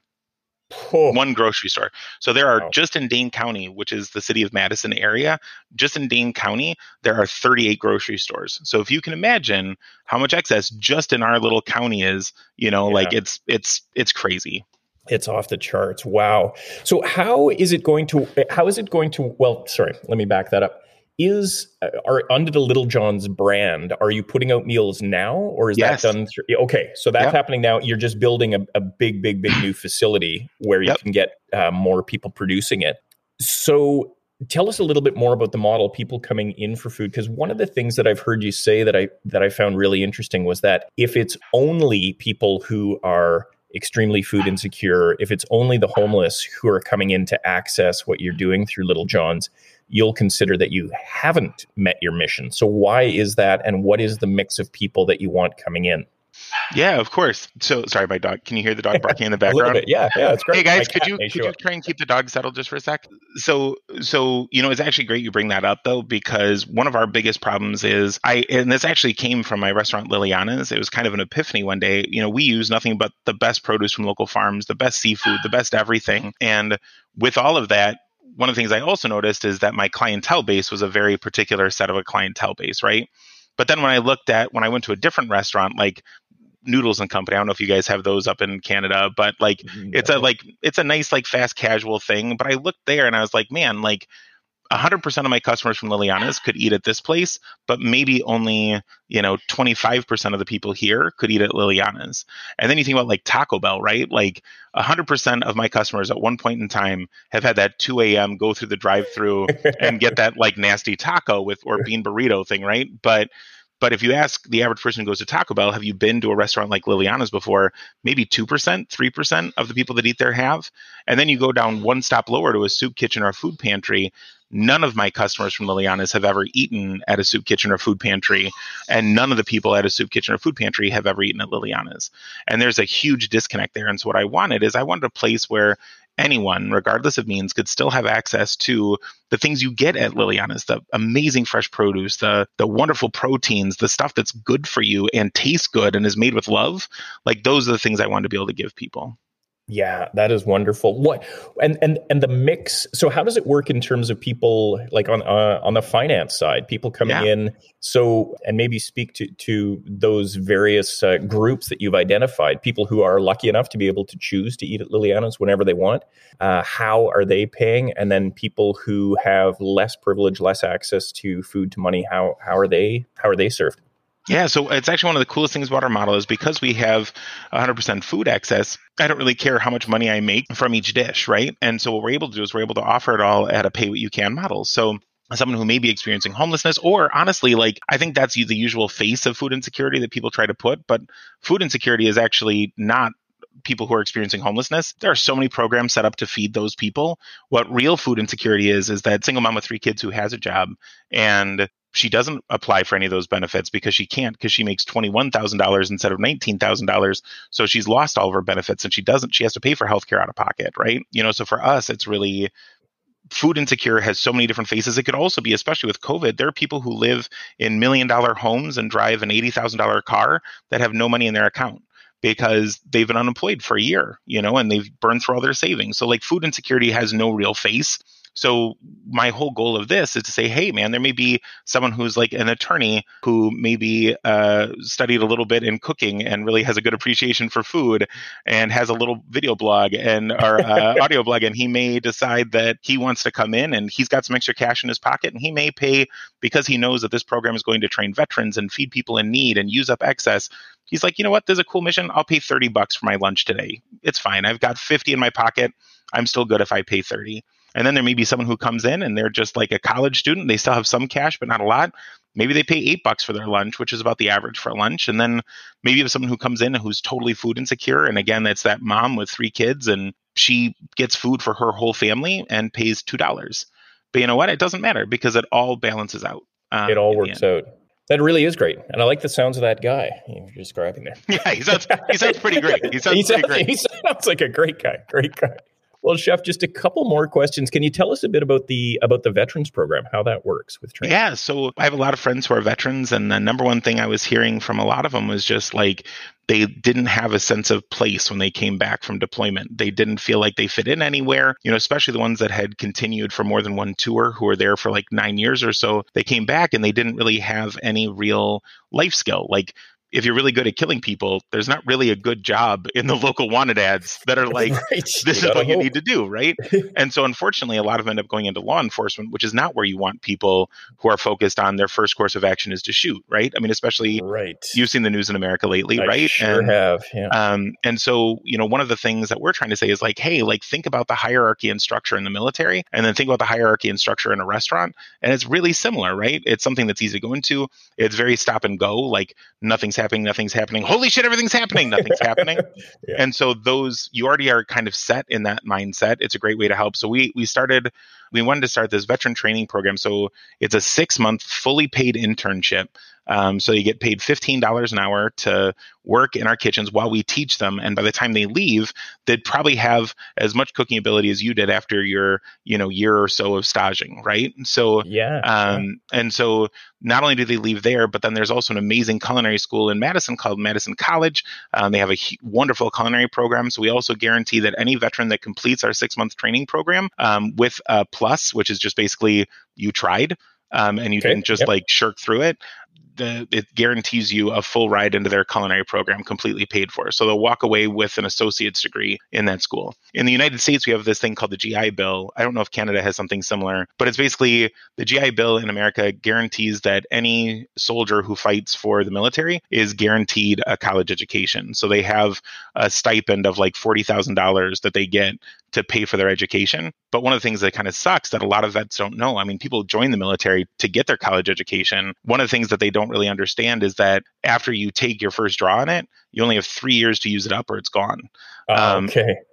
Oh. One grocery store. So there are wow. just in Dane County, which is the city of Madison area, just in Dane County, there are 38 grocery stores. So if you can imagine how much excess just in our little county is, you know, yeah. like it's it's it's crazy. It's off the charts. Wow. So how is it going to how is it going to well, sorry, let me back that up. is uh, are under the Little John's brand. Are you putting out meals now, or is Yes. that done? Through, okay, so that's Yep. happening now. You're just building a, a big, big, big new <clears throat> facility where you Yep. can get uh, more people producing it. So tell us a little bit more about the model people coming in for food because one of the things that i've heard you say that i that i found really interesting was that if it's only people who are extremely food insecure. If it's only the homeless who are coming in to access what you're doing through little john's you'll consider that you haven't met your mission. So why is that and what is the mix of people that you want coming in Yeah, of course. So sorry, my dog. Can you hear the dog <laughs> barking in the a background? bit yeah yeah it's great Hey My guys, could cat you could you try and keep the dog settled just for a sec? So so you know it's actually great you bring that up though because one of our biggest problems is I and this actually came from my restaurant Liliana's. It was kind of an epiphany one day. You know we use nothing but the best produce from local farms, the best seafood, the best everything, and with all of that. One of the things I also noticed is that my clientele base was a very particular set of a clientele base, right? But then when I looked at when I went to a different restaurant like Noodles and Company, I don't know if you guys have those up in Canada, but like mm-hmm, it's a like it's a nice like fast casual thing. But i looked there and i was like man like 100% of my customers from liliana's could eat at this place but maybe only you know 25% of the people here could eat at liliana's. And then you think about like taco bell right? Like 100% of my customers at one point in time have had that 2 a.m go through the drive through <laughs> and get that like nasty taco with or bean burrito thing right? But but if you ask the average person who goes to Taco Bell, have you been to a restaurant like Liliana's before? Maybe 2%, 3% of the people that eat there have. And then you go down one stop lower to a soup kitchen or a food pantry. None of my customers from Liliana's have ever eaten at a soup kitchen or food pantry. And none of the people at a soup kitchen or food pantry have ever eaten at Liliana's. And there's a huge disconnect there. And so what I wanted is I wanted a place where anyone, regardless of means, could still have access to the things you get at Liliana's, the amazing fresh produce, the the wonderful proteins, the stuff that's good for you and tastes good and is made with love. Like those are the things I wanted to be able to give people. Yeah, that is wonderful. What and and and the mix. So how does it work in terms of people like on uh, on the finance side, people coming Yeah. in? So and maybe speak to to those various uh, groups that you've identified. People who are lucky enough to be able to choose to eat at Liliana's whenever they want. Uh, how are they paying? And then people who have less privilege, less access to food to money. How how are they how are they served? Yeah, so it's actually one of the coolest things about our model is because we have 100% food access. I don't really care how much money I make from each dish, right? And so what we're able to do is we're able to offer it all at a pay what you can model. So someone who may be experiencing homelessness or honestly like i think that's the usual face of food insecurity that people try to put but food insecurity is actually not people who are experiencing homelessness there are so many programs set up to feed those people what real food insecurity is is that single mom with three kids who has a job and she doesn't apply for any of those benefits because she can't because she makes $21,000 instead of $19,000 so she's lost all of her benefits and she doesn't she has to pay for healthcare out of pocket right you know so for us it's really food insecure has so many different faces. It could also be, especially with COVID, there are people who live in million dollar homes and drive an $80,000 car that have no money in their account because they've been unemployed for a year, you know, and they've burned through all their savings. So, like, food insecurity has no real face. So, my whole goal of this is to say, hey, man, there may be someone who's like an attorney who maybe uh, studied a little bit in cooking and really has a good appreciation for food and has a little video blog and or uh, <laughs> audio blog, and he may decide that he wants to come in and he's got some extra cash in his pocket, and he may pay because he knows that this program is going to train veterans and feed people in need and use up excess. He's like, you know what? There's a cool mission. I'll pay 30 bucks for my lunch today. It's fine. I've got 50 in my pocket. I'm still good if I pay 30. And then there may be someone who comes in and they're just like a college student. They still have some cash, but not a lot. Maybe they pay eight bucks for their lunch, which is about the average for lunch. And then maybe you have someone who comes in who's totally food insecure. And again, that's that mom with three kids and she gets food for her whole family and pays $2. But you know what? It doesn't matter because it all balances out. uh, It all works out. That really is great, and I like the sounds of that guy you're describing there. <laughs> Yeah, he sounds, he sounds pretty great. He <laughs> sounds he, pretty sounds, great. he sounds like a great guy. Great guy. Well, chef, just a couple more questions. Can you tell us a bit about the about the veterans program, how that works with training? Yeah, so I have a lot of friends who are veterans, and the number one thing I was hearing from a lot of them was just like they didn't have a sense of place when they came back from deployment. They didn't feel like they fit in anywhere, you know, especially the ones that had continued for more than one tour who were there for like nine years or so. They came back and they didn't really have any real life skill. Like if you're really good at killing people, there's not really a good job in the <laughs> local wanted ads that are like, <laughs> right. this you is what you need to do, right? <laughs> and so, unfortunately, a lot of them end up going into law enforcement, which is not where you want people who are focused on their first course of action is to shoot, right? I mean, especially right. you've seen the news in America lately, I right? Sure and, have. Yeah. Um, and so, you know, one of the things that we're trying to say is like, hey, like think about the hierarchy and structure in the military, and then think about the hierarchy and structure in a restaurant, and it's really similar, right? It's something that's easy to go into. It's very stop and go, like nothing's happening, nothing's happening. Holy shit, everything's happening, nothing's happening. <laughs> Yeah. And so those you already are kind of set in that mindset. It's a great way to help. So we we started we wanted to start this veteran training program. So it's a six month fully paid internship um, so you get paid $15 an hour to work in our kitchens while we teach them. And by the time they leave, they'd probably have as much cooking ability as you did after your, you know, year or so of staging, right? So yeah. Um, and so not only do they leave there, but then there's also an amazing culinary school in Madison called Madison College. Um, they have a wonderful culinary program. So we also guarantee that any veteran that completes our six month training program um, with a plus, which is just basically you tried. Um, and you okay. didn't just yep. like shirk through it the, it guarantees you a full ride into their culinary program completely paid for. So they'll walk away with an associate's degree in that school. In the United States, we have this thing called the GI Bill. I don't know if Canada has something similar, but it's basically the GI Bill in America guarantees that any soldier who fights for the military is guaranteed a college education. So they have a stipend of like $40,000 that they get to pay for their education. But one of the things that kind of sucks that a lot of vets don't know, I mean, people join the military to get their college education. One of the things that they don't really understand is that after you take your first draw on it, you only have three years to use it up or it's gone. Okay. Um,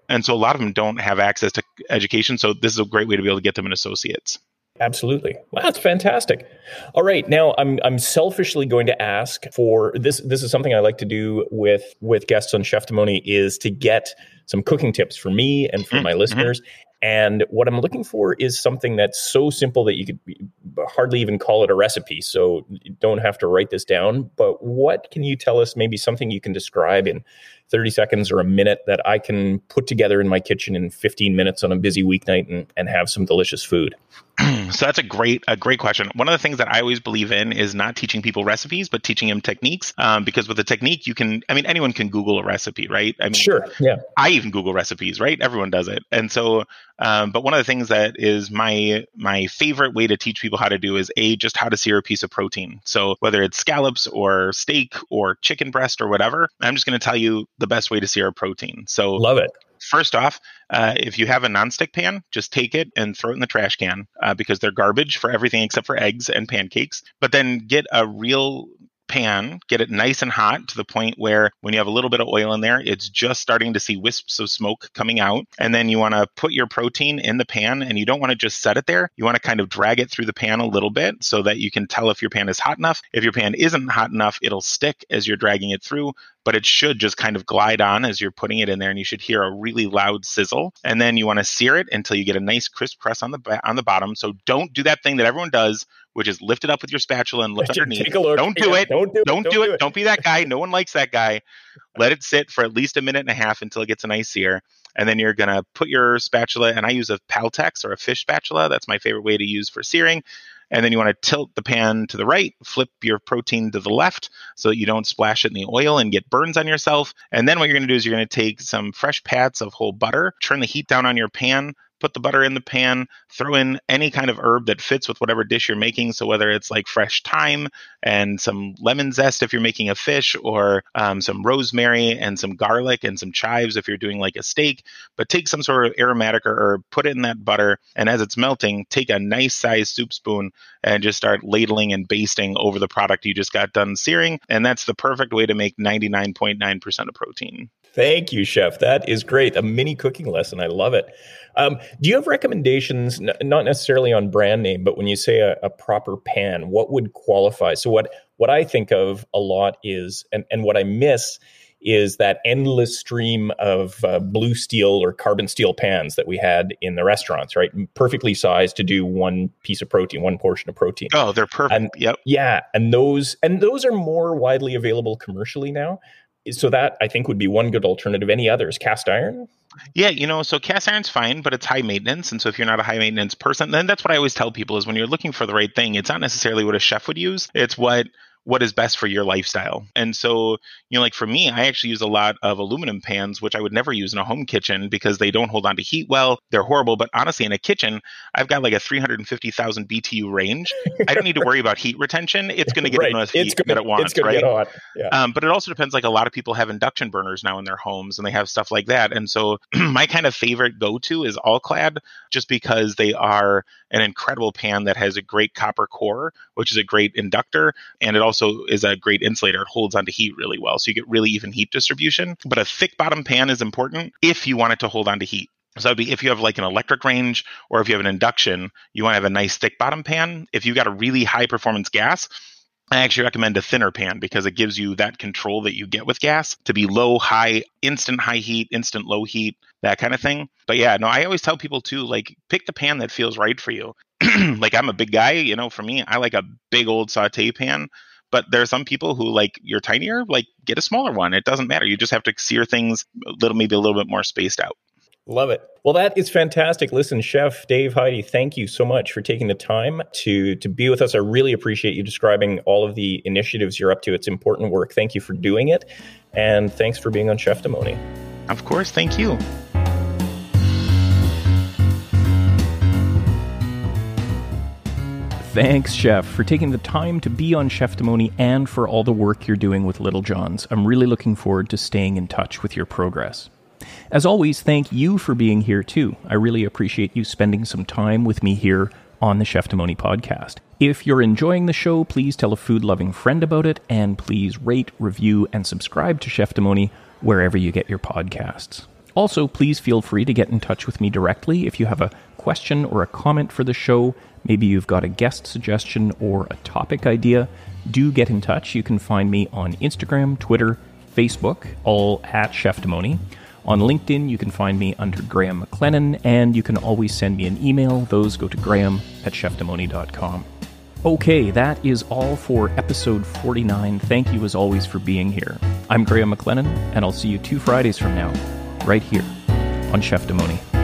and so a lot of them don't have access to education. So this is a great way to be able to get them an associates. Absolutely. Wow, that's fantastic. All right, now I'm I'm selfishly going to ask for this. This is something I like to do with with guests on Chef Cheftimony is to get some cooking tips for me and for mm-hmm. my listeners. And what I'm looking for is something that's so simple that you could hardly even call it a recipe. So you don't have to write this down. But what can you tell us? Maybe something you can describe in 30 seconds or a minute that I can put together in my kitchen in 15 minutes on a busy weeknight and, and have some delicious food. <clears throat> so that's a great a great question. One of the things that I always believe in is not teaching people recipes, but teaching them techniques. Um, because with a technique, you can. I mean, anyone can Google a recipe, right? I mean, sure, yeah. I even Google recipes, right? Everyone does it, and so. Um, but one of the things that is my my favorite way to teach people how to do is a just how to sear a piece of protein. So whether it's scallops or steak or chicken breast or whatever, I'm just going to tell you the best way to sear a protein. So love it first off, uh, if you have a nonstick pan, just take it and throw it in the trash can uh, because they're garbage for everything except for eggs and pancakes. But then get a real pan, get it nice and hot to the point where when you have a little bit of oil in there, it's just starting to see wisps of smoke coming out. And then you want to put your protein in the pan and you don't want to just set it there. You want to kind of drag it through the pan a little bit so that you can tell if your pan is hot enough. If your pan isn't hot enough, it'll stick as you're dragging it through but it should just kind of glide on as you're putting it in there and you should hear a really loud sizzle and then you want to sear it until you get a nice crisp crust on the on the bottom. So don't do that thing that everyone does which is lift it up with your spatula and lift underneath. don't do it. don't do, don't do, it. it. Don't be that guy. No one likes that guy. Let it sit for at least a minute and a half until it gets a nice sear and then you're going to put your spatula and i use a Peltex or a fish spatula. That's my favorite way to use for searing and then you want to tilt the pan to the right, flip your protein to the left so that you don't splash it in the oil and get burns on yourself. And then what you're going to do is you're going to take some fresh pats of whole butter, turn the heat down on your pan, put the butter in the pan, throw in any kind of herb that fits with whatever dish you're making. So whether it's like fresh thyme and some lemon zest if you're making a fish, or um, some rosemary and some garlic and some chives if you're doing like a steak, but take some sort of aromatic herb, put it in that butter, and as it's melting, take a nice sized soup spoon and just start ladling and basting over the product you just got done searing. And that's the perfect way to make 99.9% of protein. Thank you, Chef. That is great. A mini cooking lesson. I love it. Um, do you have recommendations, n- not necessarily on brand name, but when you say a, a, proper pan, what would qualify? So what what I think of a lot is, and, and what I miss is that endless stream of uh, blue steel or carbon steel pans that we had in the restaurants, right? Perfectly sized to do one piece of protein, one portion of protein. Oh, they're perfect. And, yep. Yeah, and those and those are more widely available commercially now so that I think would be one good alternative. Any others? Cast iron? Yeah, you know, so cast iron's fine, but it's high maintenance. And so if you're not a high maintenance person, then that's what I always tell people is when you're looking for the right thing, it's not necessarily what a chef would use. It's what what is best for your lifestyle. And so, you know, like for me, I actually use a lot of aluminum pans, which I would never use in a home kitchen because they don't hold on to heat well. They're horrible. But honestly, in a kitchen, I've got like a 350,000 BTU range. I don't need to worry about heat retention. It's going <laughs> to get right. enough it's heat gonna, that it wants, it's right? Get. Yeah. Um, but it also depends. Like a lot of people have induction burners now in their homes, and they have stuff like that. And so, <clears throat> my kind of favorite go-to is All-Clad, just because they are an incredible pan that has a great copper core, which is a great inductor, and it also is a great insulator. It holds onto heat really well, so you get really even heat distribution. But a thick bottom pan is important if you want it to hold onto heat. So that'd be if you have like an electric range or if you have an induction, you want to have a nice thick bottom pan. If you've got a really high performance gas, I actually recommend a thinner pan because it gives you that control that you get with gas to be low, high, instant high heat, instant low heat, that kind of thing. But yeah, no, I always tell people to like pick the pan that feels right for you. <clears throat> like I'm a big guy, you know, for me, I like a big old saute pan. But there are some people who like you're tinier, like get a smaller one. It doesn't matter. You just have to sear things a little, maybe a little bit more spaced out. Love it. Well, that is fantastic. Listen, Chef Dave Heide, thank you so much for taking the time to to be with us. I really appreciate you describing all of the initiatives you're up to. It's important work. Thank you for doing it, and thanks for being on Cheftimony. Of course, thank you. Thanks, Chef, for taking the time to be on Cheftimony and for all the work you're doing with Little John's. I'm really looking forward to staying in touch with your progress. As always, thank you for being here too. I really appreciate you spending some time with me here on the Cheftimony podcast. If you're enjoying the show, please tell a food loving friend about it and please rate, review, and subscribe to Cheftimony wherever you get your podcasts. Also, please feel free to get in touch with me directly if you have a question or a comment for the show. Maybe you've got a guest suggestion or a topic idea. Do get in touch. You can find me on Instagram, Twitter, Facebook, all at Cheftimony. On LinkedIn, you can find me under Graham McLennan, and you can always send me an email. Those go to graham at cheftimony.com. Okay, that is all for episode 49. Thank you as always for being here. I'm Graham McLennan, and I'll see you two Fridays from now, right here on Cheftimony.